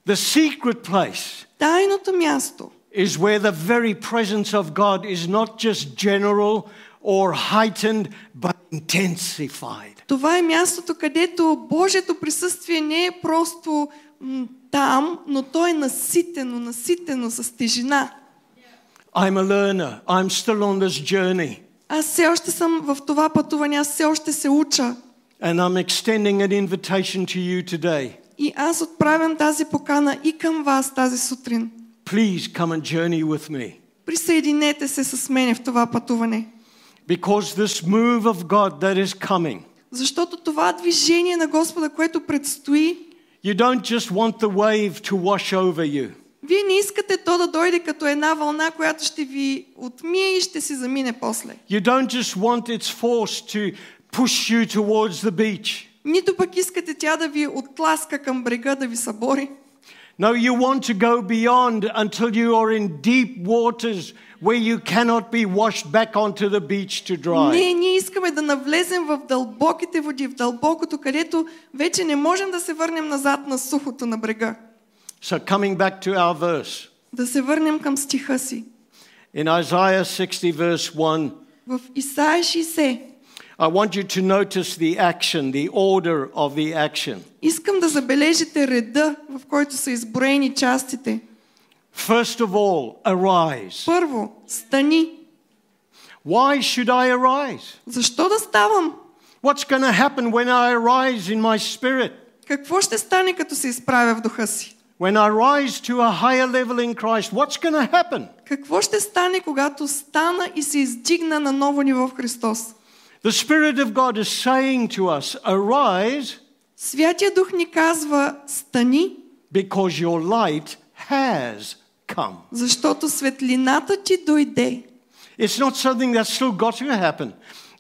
S1: The secret place
S2: Тайното място
S1: is where the very presence of God is not just general or heightened, but intensified.
S2: Това е мястото, където Божието присъствие не е просто м, там, но то е наситено, наситено с тежина.
S1: I'm a learner. I'm still on this journey.
S2: Аз все още съм в това пътуване, аз все още се уча.
S1: And I'm extending an invitation to you today.
S2: И аз отправям тази покана и към вас тази сутрин.
S1: Please come and journey with me.
S2: Присъединете се с мене в това пътуване.
S1: Because this move of God that is coming,
S2: Защото това движение на Господа, което предстои,
S1: you don't just want the wave to wash over you.
S2: Вие не искате то да дойде като една вълна, която ще ви отмие и ще си замине после.
S1: You don't just want its force to push you towards the beach.
S2: Нито пък искате тя да ви оттласка към брега, да ви събори.
S1: No, you want to go beyond until you are in deep waters where you cannot be washed back onto the beach to dry.
S2: Не, ние искаме да навлезем в дълбоките води, в дълбокото, където вече не можем да се върнем назад на сухото на брега.
S1: So, coming back to our verse,
S2: Да се върнем към стиха си.
S1: in Isaiah 60, verse 1,
S2: В Исаия 60
S1: I want you to notice the action, the order of the action.
S2: искам да забележите реда, в който са изброени частите.
S1: First of all, arise.
S2: Първо, стани.
S1: Why should I arise?
S2: Защо да ставам?
S1: What's going to happen when I arise in my spirit?
S2: Какво ще стане, като се изправя в духа си?
S1: When I rise to a higher level in Christ, what's going to happen?
S2: Какво ще стане, когато стана и се издигна на ново ниво в Христос?
S1: The Spirit of God is saying to us, arise
S2: Святия Дух ни казва, стани,
S1: because your light has come.
S2: защото светлината ти дойде.
S1: It's not something that's still got to happen.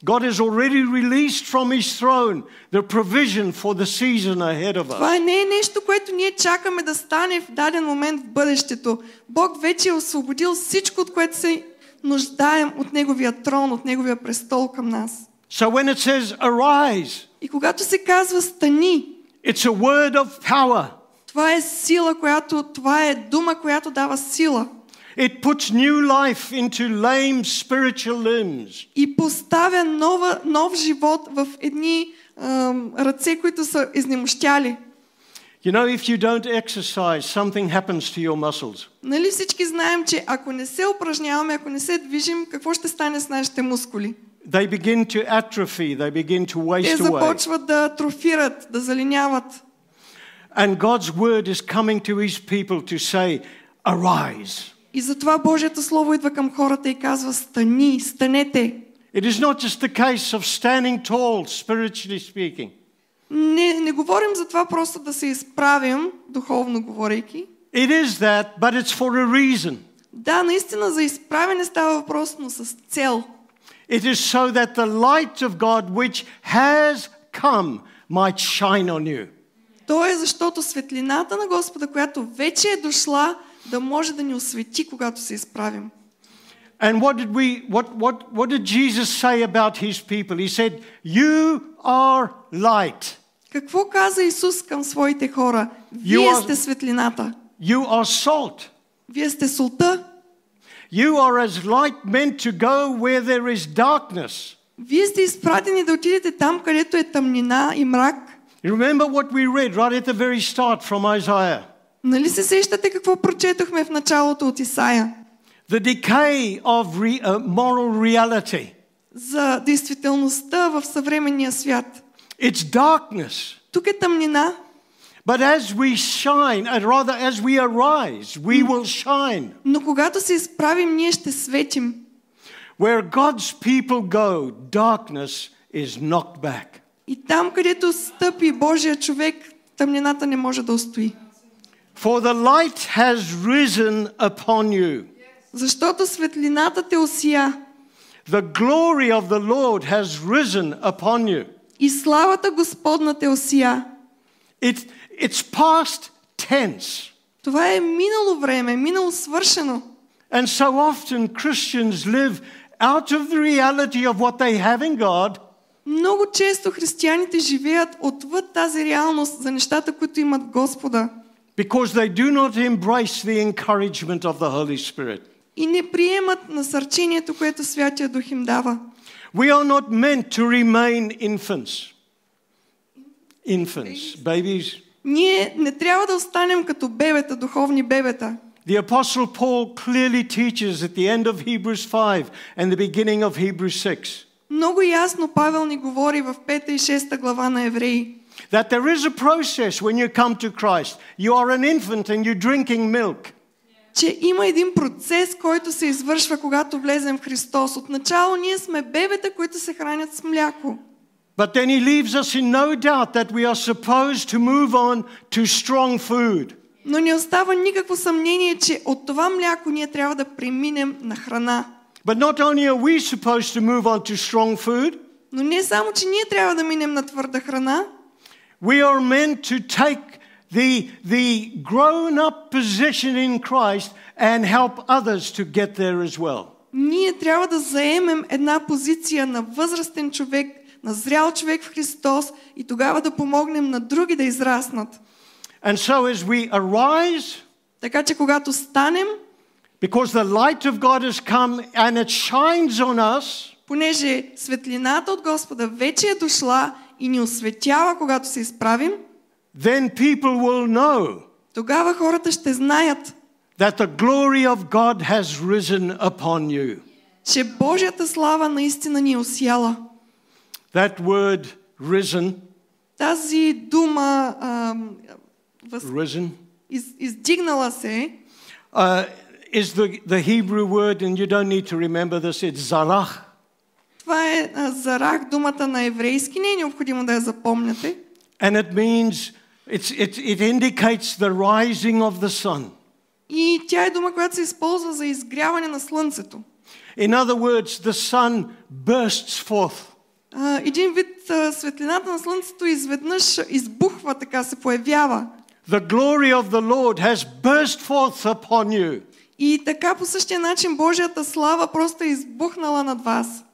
S1: God has already released from His throne the provision for the season ahead of us.
S2: Това не е нещо, което ние чакаме да стане в даден момент в бъдещето. Бог вече е освободил всичко, от което се нуждаем от Неговия трон, от Неговия престол към нас.
S1: So when it says arise,
S2: И когато се казва стани,
S1: it's a word of power.
S2: това е сила, която, това е дума, която дава сила.
S1: It puts new life into lame spiritual limbs.
S2: И поставя нова, нов живот в едни ам, ръце, които са изнемощяли.
S1: You know, if you don't exercise, something happens to your muscles.
S2: Нали всички знаем, че ако не се упражняваме, ако не се движим, какво ще стане с нашите мускули?
S1: They begin to atrophy, they begin to
S2: Те
S1: waste away.
S2: започват да атрофират, да залиняват.
S1: And God's word is coming to His people to say, arise.
S2: И затова Божието Слово идва към хората и казва, стани, станете.
S1: It is not just the case of standing tall, spiritually speaking.
S2: Не, не говорим за това просто да се изправим, духовно говорейки.
S1: It is that, but it's for a reason.
S2: Да, наистина за изправене става въпрос, но с цел.
S1: It is so that the light of God which has come might shine on you.
S2: То е защото светлината на Господа, която вече е дошла, да може да ни освети, когато се изправим.
S1: And what did we what what what did Jesus say about his people? He said, "You are light."
S2: Какво каза Исус към своите хора? Вие
S1: You are-
S2: сте светлината.
S1: You are salt.
S2: Вие сте солта.
S1: You are as light meant to go where there is darkness.
S2: Вие сте изпратени да отидете там, където е тъмнина и мрак.
S1: You remember what we read right at the very start from Isaiah?
S2: Нали се сещате какво прочетохме в началото от Исаия?
S1: The decay of re- uh, moral reality.
S2: За действителността в съвременния свят.
S1: It's darkness.
S2: Тук е тъмнина,
S1: But as we shine, and rather as we arise, we will shine.
S2: но когато се изправим, ние ще светим.
S1: Where God's people go, darkness is knocked back.
S2: И там, където стъпи Божия човек, тъмнината не може да устои.
S1: For the light has risen upon you.
S2: Защото светлината те осия
S1: The glory of the Lord has risen upon you.
S2: и славата Господна те осия.
S1: It, it's past tense.
S2: Това е минало време, минало свършено.
S1: And so often Christians live out of the reality of what they have in God
S2: Много често християните живеят отвъд тази реалност за нещата, които имат Господа.
S1: because they do not embrace the encouragement of the Holy Spirit.
S2: И не приемат насърчението, което Святия Дух им дава.
S1: We are not meant to remain infants. Infants, babies.
S2: Ние не трябва да останем като бебета, духовни бебета.
S1: The Apostle Paul clearly teaches at the end of Hebrews 5 and the beginning of Hebrews 6
S2: Много ясно Павел ни говори в 5 и 6 глава на Евреи,
S1: that there is a process when you come to Christ. You are an infant and you're drinking milk.
S2: че има един процес, който се извършва, когато влезем в Христос. Отначало ние сме бебета, които се хранят с мляко.
S1: But then he leaves us in no doubt that we are supposed to move on to strong food.
S2: Но не остава никакво съмнение, че от това мляко ние трябва да преминем на храна.
S1: But not only are we supposed to move on to strong food,
S2: Но не само, че ние трябва да минем на твърда храна,
S1: we are meant to take the, the grown up position in Christ and help others to get there as well.
S2: ние трябва да заемем една позиция на възрастен човек, на зрял човек в Христос и тогава да помогнем на други да израснат.
S1: And so as we arise,
S2: Така че когато станем,
S1: because the light of God has come and it shines on us,
S2: понеже светлината от Господа вече е дошла и ни осветява, когато се изправим,
S1: then people will know
S2: тогава хората ще знаят,
S1: that the glory of God has risen upon you.
S2: че Божията слава наистина ни е осяла.
S1: That word risen,
S2: Тази дума ам, въз,
S1: risen,
S2: из, издигнала се
S1: uh, is the, the Hebrew word, and you don't need to remember this, it's zarach.
S2: Това е а, зарах, думата на еврейски. Не е необходимо да я запомняте.
S1: And it means, it's, it, it indicates the rising of the sun.
S2: И тя е дума, която се използва за изгряване на слънцето.
S1: In other words, the sun bursts forth.
S2: А, един вид а, светлината на слънцето изведнъж избухва, така се появява.
S1: The glory of the Lord has burst forth upon you.
S2: И така по същия начин Божията слава просто е избухнала над вас.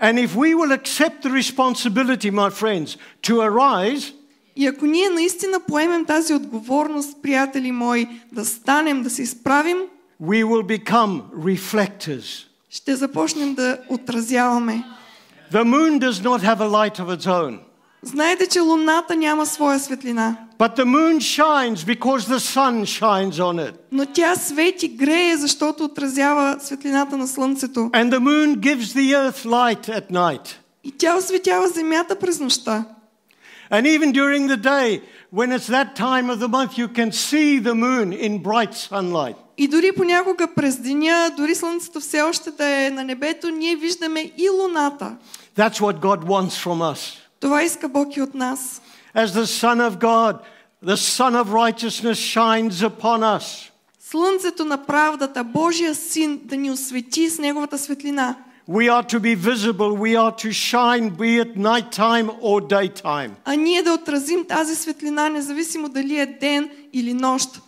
S1: And if we will accept the responsibility, my friends, to arise,
S2: И ако ние наистина поемем тази отговорност, приятели мои, да станем, да се изправим,
S1: we will become reflectors.
S2: ще започнем да отразяваме.
S1: The moon does not have a light of its own,
S2: Знаете, че луната няма своя светлина,
S1: but the moon shines because the sun shines on it.
S2: но тя свети, грее, защото отразява светлината на слънцето.
S1: And the moon gives the earth light at night.
S2: И тя осветява земята през нощта.
S1: And even during the day, when it's that time of the month, you can see the moon in bright sunlight.
S2: И дори понякога през деня, дори слънцето все още да е на небето, ние виждаме и луната.
S1: That's what God wants from us.
S2: Това иска Бог и от нас.
S1: As the Son of God, the Sun of righteousness shines upon us.
S2: Слънцето на правдата, Божия син да ни освети с неговата светлина.
S1: We are to be visible, we are to shine, be it night time or daytime.
S2: А ние да отразим тази светлина, независимо дали е ден или нощ.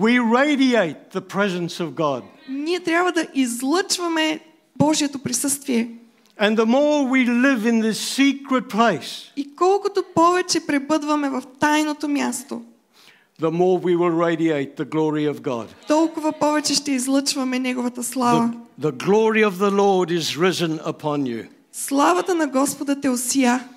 S1: We radiate the presence of God.
S2: Ние трябва да излъчваме Божието присъствие.
S1: And the more we live in this secret place,
S2: И колкото повече пребъдваме в тайното място,
S1: the more we will radiate the glory of God.
S2: толкова повече ще излъчваме Неговата
S1: The,
S2: слава.
S1: the glory of the Lord is risen upon you.
S2: Славата на Господа те осия.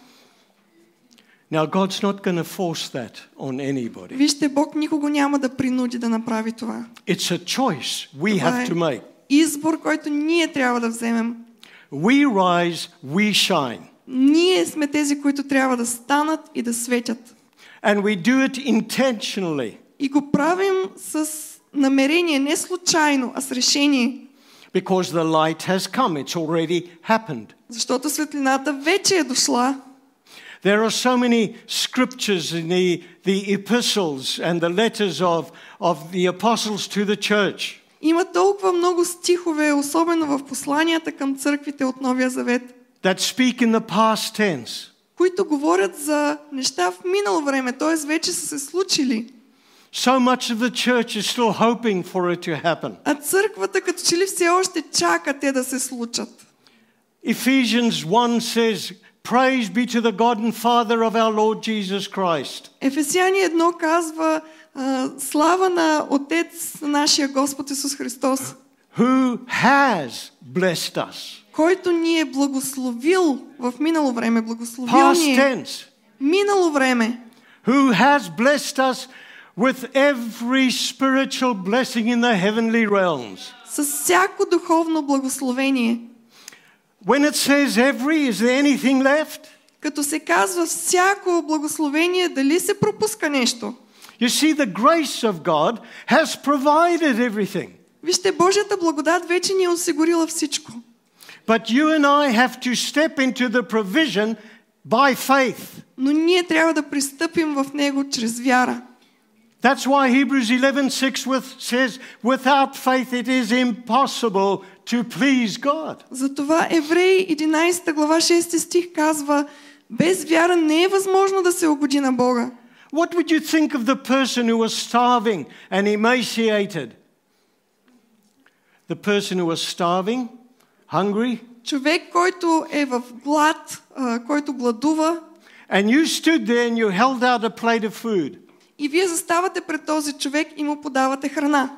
S1: Now, God's not going to force that on anybody.
S2: Вижте, Бог никого няма да принуди да направи това.
S1: It's a choice we
S2: Това
S1: have
S2: е
S1: to make.
S2: избор, който ние трябва да вземем.
S1: We rise, we shine.
S2: Ние сме тези, които трябва да станат и да светят.
S1: And we do it intentionally
S2: И го правим с намерение, не случайно, а с решение.
S1: because the light has come. It's already happened.
S2: Защото светлината вече е дошла.
S1: There are so many scriptures in the, the epistles and the letters of, of the apostles to the church
S2: Има толкова много стихове, особено в посланията към църквите от Новия Завет,
S1: that speak in the past tense.
S2: които говорят за неща в минало време, т.е. вече са се случили.
S1: So much of the church is still hoping for it to happen.
S2: А църквата като че ли все още чака те да се случат.
S1: Ephesians 1 says, Praise be to the God and Father of our Lord Jesus Christ.
S2: Ефесяни 1 казва а, слава на Отец на нашия Господ Исус Христос,
S1: who has blessed us.
S2: който ни е благословил в минало време, благословил
S1: Past
S2: ни е
S1: tense.
S2: минало време,
S1: Who has blessed us with every spiritual blessing in the heavenly realms.
S2: с всяко духовно благословение.
S1: When it says every, is there anything left?
S2: Като се казва всяко благословение, дали се пропуска нещо?
S1: You see, the grace of God has provided everything.
S2: Вижте, Божията благодат вече ни е осигурила всичко.
S1: But you and I have to step into the provision by faith.
S2: Но ние трябва да пристъпим в него чрез вяра.
S1: That's why Hebrews 11:6 with, says, without faith it is impossible to please God.
S2: Затова Евреи 11 глава 6 стих казва без вяра не е възможно да се угоди на Бога.
S1: What would you think of the person who was starving and emaciated? The person who was starving, hungry,
S2: Човек, който е в глад, а, който гладува
S1: and you stood there and you held out a plate of food.
S2: и вие заставате пред този човек и му подавате храна.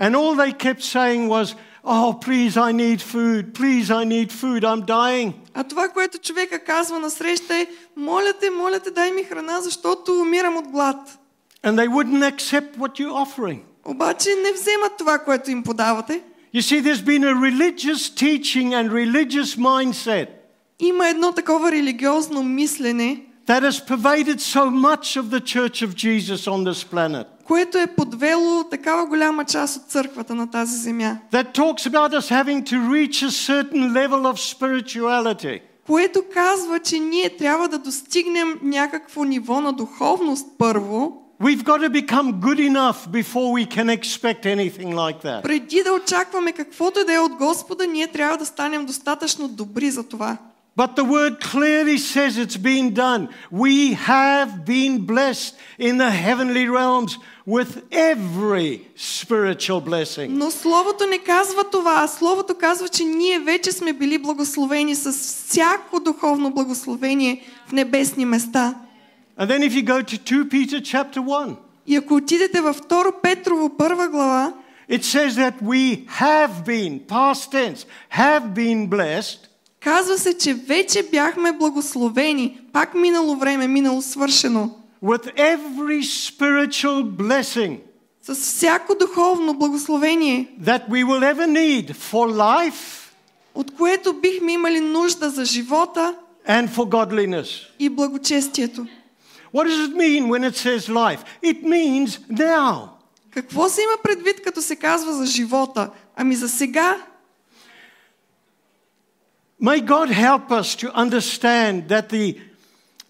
S1: And all they kept saying was, Oh, please, I need food. Please, I need food. I'm dying.
S2: А това, което човека казва насреща е моля те, моля те, дай ми храна, защото умирам от глад.
S1: And they wouldn't accept what you're offering.
S2: Обаче не вземат това, което им подавате.
S1: You see, there's been a religious teaching and religious mindset
S2: Има едно такова религиозно мислене,
S1: that has pervaded so much of the church of Jesus on this planet.
S2: Което е подвело такава голяма част от църквата на тази земя.
S1: That talks about us having to reach a certain level of spirituality.
S2: Което казва, че ние трябва да достигнем някакво ниво на духовност първо,
S1: We've got to become good enough before we can expect anything like that.
S2: преди да очакваме каквото и да е от Господа, ние трябва да станем достатъчно добри за това.
S1: But the word clearly says it's been done. We have been blessed in the heavenly realms with every spiritual blessing.
S2: Но Словото не казва това, а Словото казва, че ние вече сме били благословени с всяко духовно благословение в небесни места.
S1: And then if you go to 2 Peter chapter 1,
S2: И ако отидете във 2 Петрово първа глава,
S1: it says that we have been, past tense, have been blessed
S2: казва се, че вече бяхме благословени, пак минало време, минало свършено,
S1: with every spiritual blessing
S2: с всяко духовно благословение,
S1: that we will ever need for life
S2: от което бихме имали нужда за живота
S1: and for godliness.
S2: и благочестието.
S1: What does it mean when it says life? It means now.
S2: Какво се има предвид, като се казва за живота? Ами за сега
S1: May God help us to understand that the,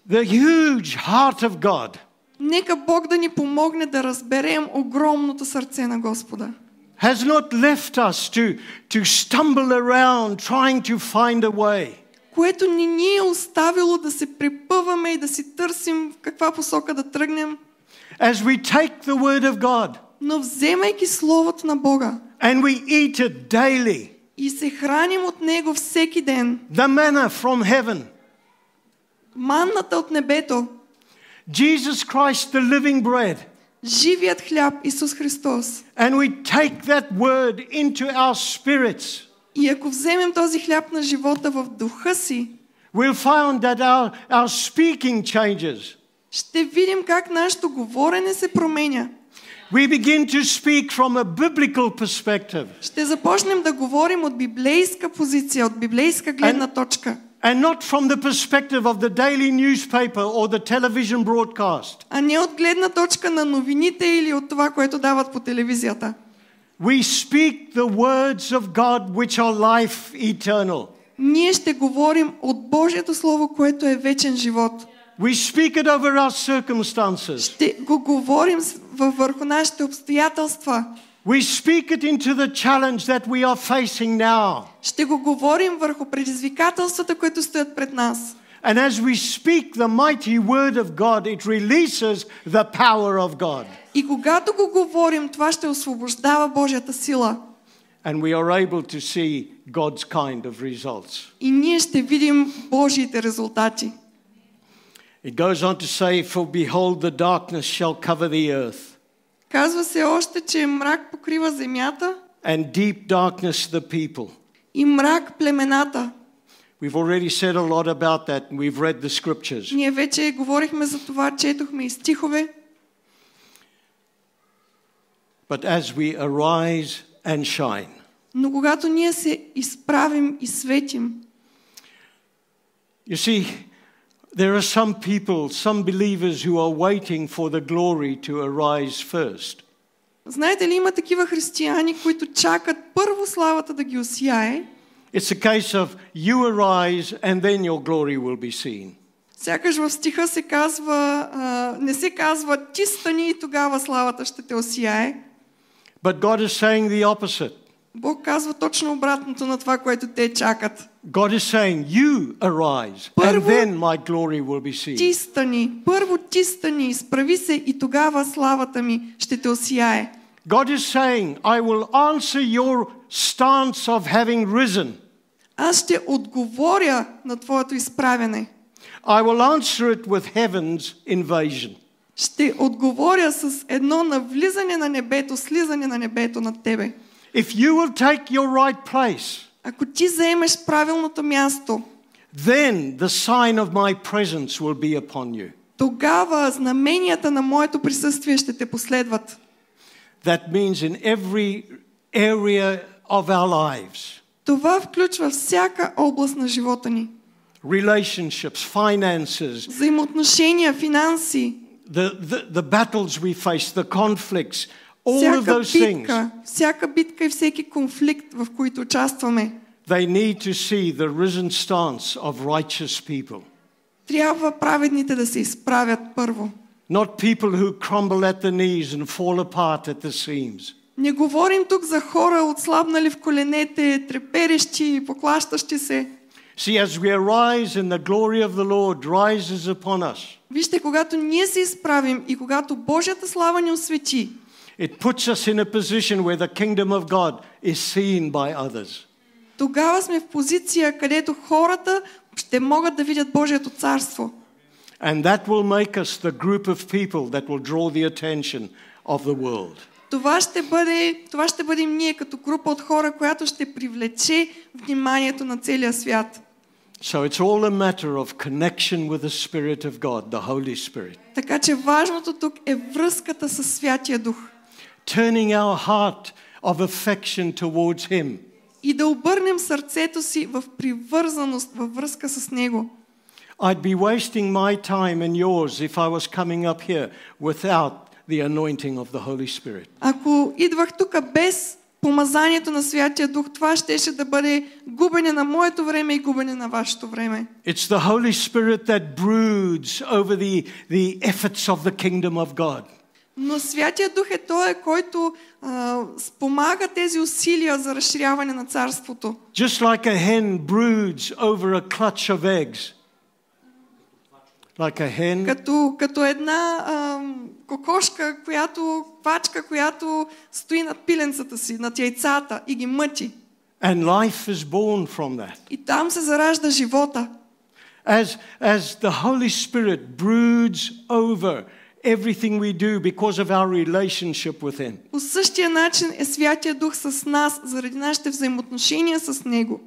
S1: the huge heart of God
S2: Нека Бог да ни помогне да разберем огромното сърце на Господа,
S1: has not left us to, to stumble around trying to find a way.
S2: което ни ни е оставило да се препъваме и да си търсим в каква посока да тръгнем,
S1: As we take the Word of God
S2: но вземайки Словото на Бога
S1: and we eat it daily,
S2: И се храним от Него всеки ден.
S1: the manna from heaven.
S2: Манната от небето,
S1: Jesus Christ, the living bread.
S2: живият хляб Исус Христос.
S1: And we take that word into our spirits.
S2: И ако вземем този хляб на живота в духа си,
S1: We'll find that our, our speaking changes.
S2: ще видим как нашето говорене се променя.
S1: We begin to speak from a biblical perspective
S2: Ще започнем да говорим от библейска позиция, от библейска гледна точка,
S1: and not from the perspective of the daily newspaper or the television broadcast.
S2: а не от гледна точка на новините или от това, което дават по телевизията.
S1: We speak the words of God which are life eternal.
S2: Ние ще говорим от Божието Слово, което е вечен живот.
S1: We speak it over our circumstances.
S2: Ще го говорим с- във върху нашите обстоятелства.
S1: We speak it into the challenge that we are facing now.
S2: Ще го говорим върху предизвикателствата, които стоят пред нас.
S1: And as we speak the mighty word of God, it releases the power of God.
S2: И когато го говорим, това ще освобождава Божията сила.
S1: And we are able to see God's kind of results.
S2: И ние ще видим Божиите резултати.
S1: It goes on to say, For behold, the darkness shall cover the earth,
S2: Казва се още, че мрак покрива земята
S1: and deep darkness the people.
S2: и мрак племената.
S1: We've already said a lot about that, and we've read the scriptures.
S2: Ние вече говорихме за това, четохме и стихове.
S1: But as we arise and shine,
S2: Но когато ние се изправим и светим,
S1: you see, there are some people, some believers who are waiting for the glory to arise first.
S2: знаете ли, има такива християни, които чакат първо славата да ги осияе,
S1: It's a case of you arise and then your glory will be seen.
S2: Сякаш в стиха се казва, а, не се казва ти стани и тогава славата ще те осияе.
S1: But God is saying the opposite.
S2: Бог казва точно обратното на това, което те чакат.
S1: God is saying, You arise, and
S2: Първо-
S1: then my glory will be
S2: Ти
S1: seen.
S2: стани, първо ти стани, изправи се и тогава славата ми ще те осияе.
S1: God is saying, I will answer your stance of having risen.
S2: Аз ще отговоря на твоето изправяне.
S1: I will answer it with heaven's invasion.
S2: Ще отговоря с едно навлизане на небето, слизане на небето над тебе.
S1: If you will take your right place,
S2: Ако ти заемеш правилното място,
S1: then the sign of my presence will be upon you.
S2: тогава знаменията на моето присъствие ще те последват.
S1: That means in every area of our lives
S2: Това включва всяка област на живота ни.
S1: relationships, finances,
S2: Взаимоотношения, финанси,
S1: the, the, the battles we face, the conflicts, all of
S2: всяка
S1: those things,
S2: битка, всяка битка и всеки конфликт, в които участваме,
S1: they need to see the risen stance of righteous people.
S2: трябва праведните да се изправят първо.
S1: Not people who crumble at the knees and fall apart at the seams.
S2: Не говорим тук за хора отслабнали в коленете, треперещи, поклащащи се.
S1: See, as we arise and the glory of the Lord rises upon us,
S2: Вижте, когато ние се изправим и когато Божията слава ни освети,
S1: it puts us in a position where the kingdom of God is seen by others.
S2: тогава сме в позиция, където хората ще могат да видят Божието царство.
S1: And that will make us the group of people that will draw the attention of the world.
S2: Това ще, бъде, това ще бъдем ние като група от хора, която ще привлече вниманието на целия свят.
S1: So it's all a matter of connection with the Spirit of God, the Holy Spirit.
S2: Така че важното тук е връзката с Святия Дух.
S1: Turning our heart of affection towards Him.
S2: И да обърнем сърцето си в привързаност, във връзка с Него.
S1: I'd be wasting my time and yours if I was coming up here without the anointing of the Holy Spirit.
S2: Ако идвах тук без помазанието на Святия Дух, това щеше да бъде губене на моето време и губене на вашето време.
S1: It's the Holy Spirit that broods over the, the efforts of the kingdom of God.
S2: Но Святия Дух е Той, който а, спомага тези усилия за разширяване на Царството.
S1: Just like a hen broods over a clutch of eggs. Like a hen
S2: Като, като една а, кокошка, която, квачка, която стои над пиленцата си, над яйцата и ги мъти.
S1: And life is born from that.
S2: И там се заражда живота.
S1: As, as the Holy Spirit broods over everything we do because of our relationship with Him.
S2: По същия начин е Святия Дух с нас, заради нашите взаимоотношения с Него.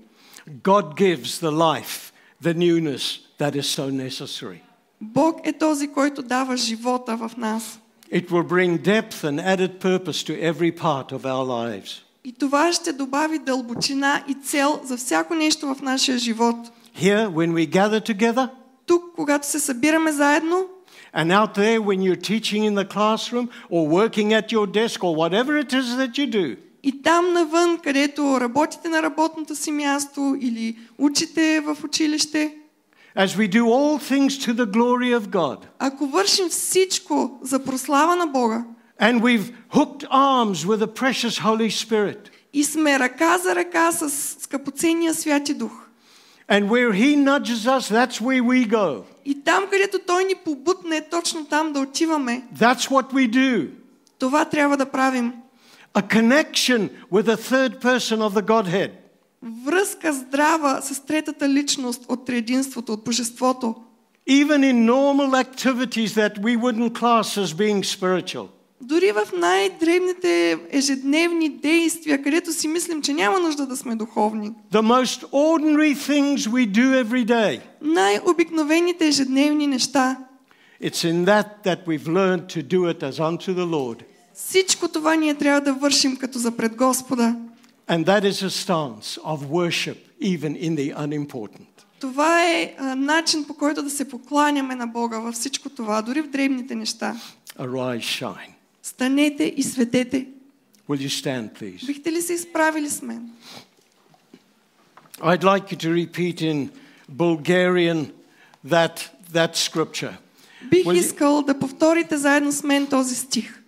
S1: God gives the life, the newness that is so necessary.
S2: Бог е този, който дава живота в нас.
S1: It will bring depth and added purpose to every part of our lives.
S2: И това ще добави дълбочина и цел за всяко нещо в нашия живот.
S1: Here, when we gather together,
S2: Тук, когато се събираме заедно,
S1: and out there, when you're teaching in the classroom or working at your desk or whatever it is that you do,
S2: и там навън, където работите на работното си място или учите в училище,
S1: as we do all things to the glory of God,
S2: ако вършим всичко за прослава на Бога
S1: and we've hooked arms with the precious Holy Spirit,
S2: и сме ръка за ръка с скъпоценния Святи Дух,
S1: and where He nudges us, that's where we go.
S2: и там, където Той ни побутне, точно там да отиваме,
S1: That's what we do.
S2: това трябва да правим.
S1: A connection with the third person of the Godhead.
S2: Връзка здрава с третата личност от триединството, от божеството.
S1: Even in normal activities that we wouldn't class as being spiritual.
S2: Дори в най-древните ежедневни действия, където си мислим, че няма нужда да сме духовни.
S1: The most ordinary things we do every day.
S2: Най-обикновените ежедневни неща.
S1: It's in that that we've learned to do it as unto the Lord.
S2: Всичко това ние трябва да вършим като за пред Господа.
S1: And that is a stance of worship, even in the unimportant.
S2: Това е а, начин по който да се покланяме на Бога във всичко това, дори в древните неща.
S1: Arise, shine.
S2: Станете и светете.
S1: Will you stand, please?
S2: Бихте ли се изправили с мен?
S1: I'd like you to repeat in Bulgarian that, that scripture.
S2: Бих
S1: Will you-
S2: искал да повторите заедно с мен този стих.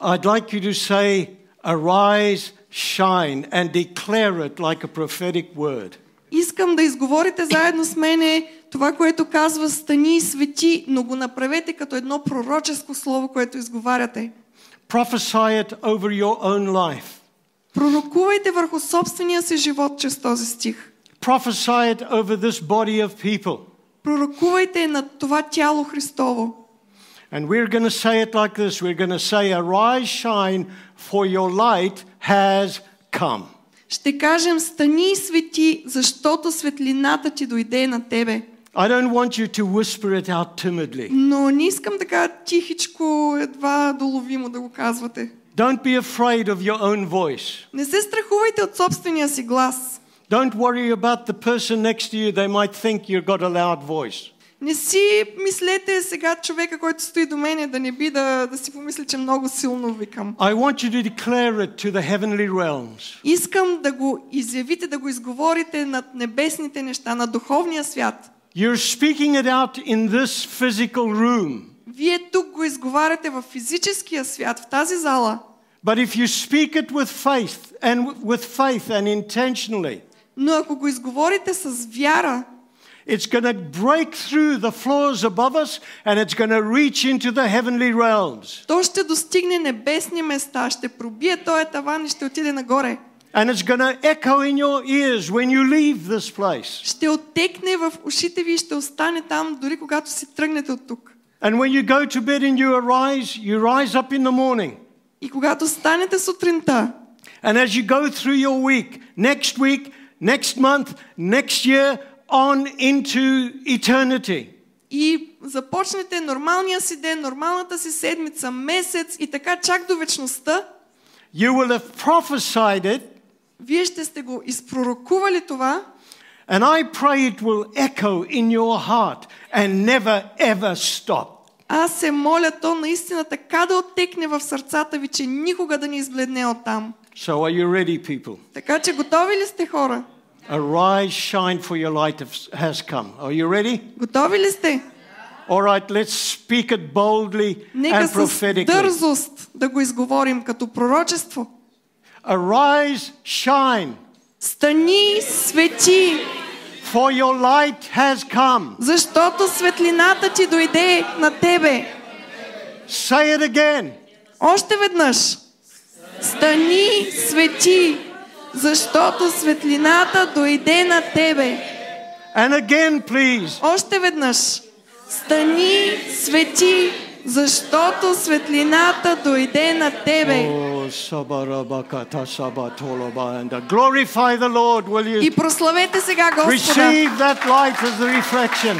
S1: I'd like you to say, Arise, shine, and declare it like a prophetic word.
S2: Искам да изговорите заедно с мене това, което казва стани и свети, но го направете като едно пророческо слово, което изговаряте.
S1: Prophesy it over your own life.
S2: Пророкувайте върху собствения си живот чрез този стих.
S1: Prophesy it over this body of people.
S2: Пророкувайте над това тяло Христово.
S1: And we're going to say it like this we're going to say, Arise, shine, for your light has come.
S2: Ще кажем стани и свети, защото светлината ти дойде на тебе.
S1: I don't want you to whisper it out timidly.
S2: Но не искам така тихичко, едва доловимо да го казвате.
S1: Don't be afraid of your own voice.
S2: Не се страхувайте от собствения си глас.
S1: Don't worry about the person next to you. They might think you've got a loud voice.
S2: Не си мислете сега човека, който стои до мене, да не би да, да си помисли, че много силно викам.
S1: I want you to declare it to the heavenly realms.
S2: Искам да го изявите, да го изговорите над небесните неща, на духовния свят.
S1: You're speaking it out in this physical room.
S2: Вие тук го изговаряте в физическия свят, в тази зала.
S1: But if you speak it with faith and with faith and intentionally,
S2: Но ако го изговорите с вяра,
S1: it's going to break through the floors above us and it's going to reach into the heavenly realms.
S2: то ще достигне небесни места, ще пробие този таван и ще отиде нагоре.
S1: And it's going to echo in your ears when you leave this place.
S2: Ще оттекне в ушите ви и ще остане там, дори когато си тръгнете от тук.
S1: And when you go to bed and you arise, you rise up in the morning.
S2: И когато станете сутринта,
S1: And as you go through your week, next week, next month, next year, on into eternity,
S2: и започнете нормалния си ден, нормалната си седмица, месец и така чак до вечността,
S1: you will have prophesied it,
S2: вие ще сте го изпророкували това
S1: and I pray it will echo in your heart and never ever stop.
S2: Аз се моля то наистина така да оттекне в сърцата ви, че никога да не избледне оттам.
S1: So, are you ready, people?
S2: Така че готови ли сте хора?
S1: Arise, shine, for your light has come. Are you ready?
S2: Готови ли сте?
S1: All right, let's speak it boldly
S2: Нека
S1: and
S2: с
S1: prophetically.
S2: дързост да го изговорим като пророчество.
S1: Arise, shine,
S2: Стани, свети,
S1: for your light has come.
S2: защото светлината ти дойде на тебе.
S1: Say it again.
S2: Още веднъж. Стани, свети, защото светлината дойде на тебе.
S1: And again, please.
S2: Още веднъж. Стани, свети, защото светлината дойде на тебе.
S1: Oh, sabarabakata sabatoloba, and uh, glorify the Lord, will
S2: И
S1: you?
S2: прославете сега Господа.
S1: Receive that light as the reflection.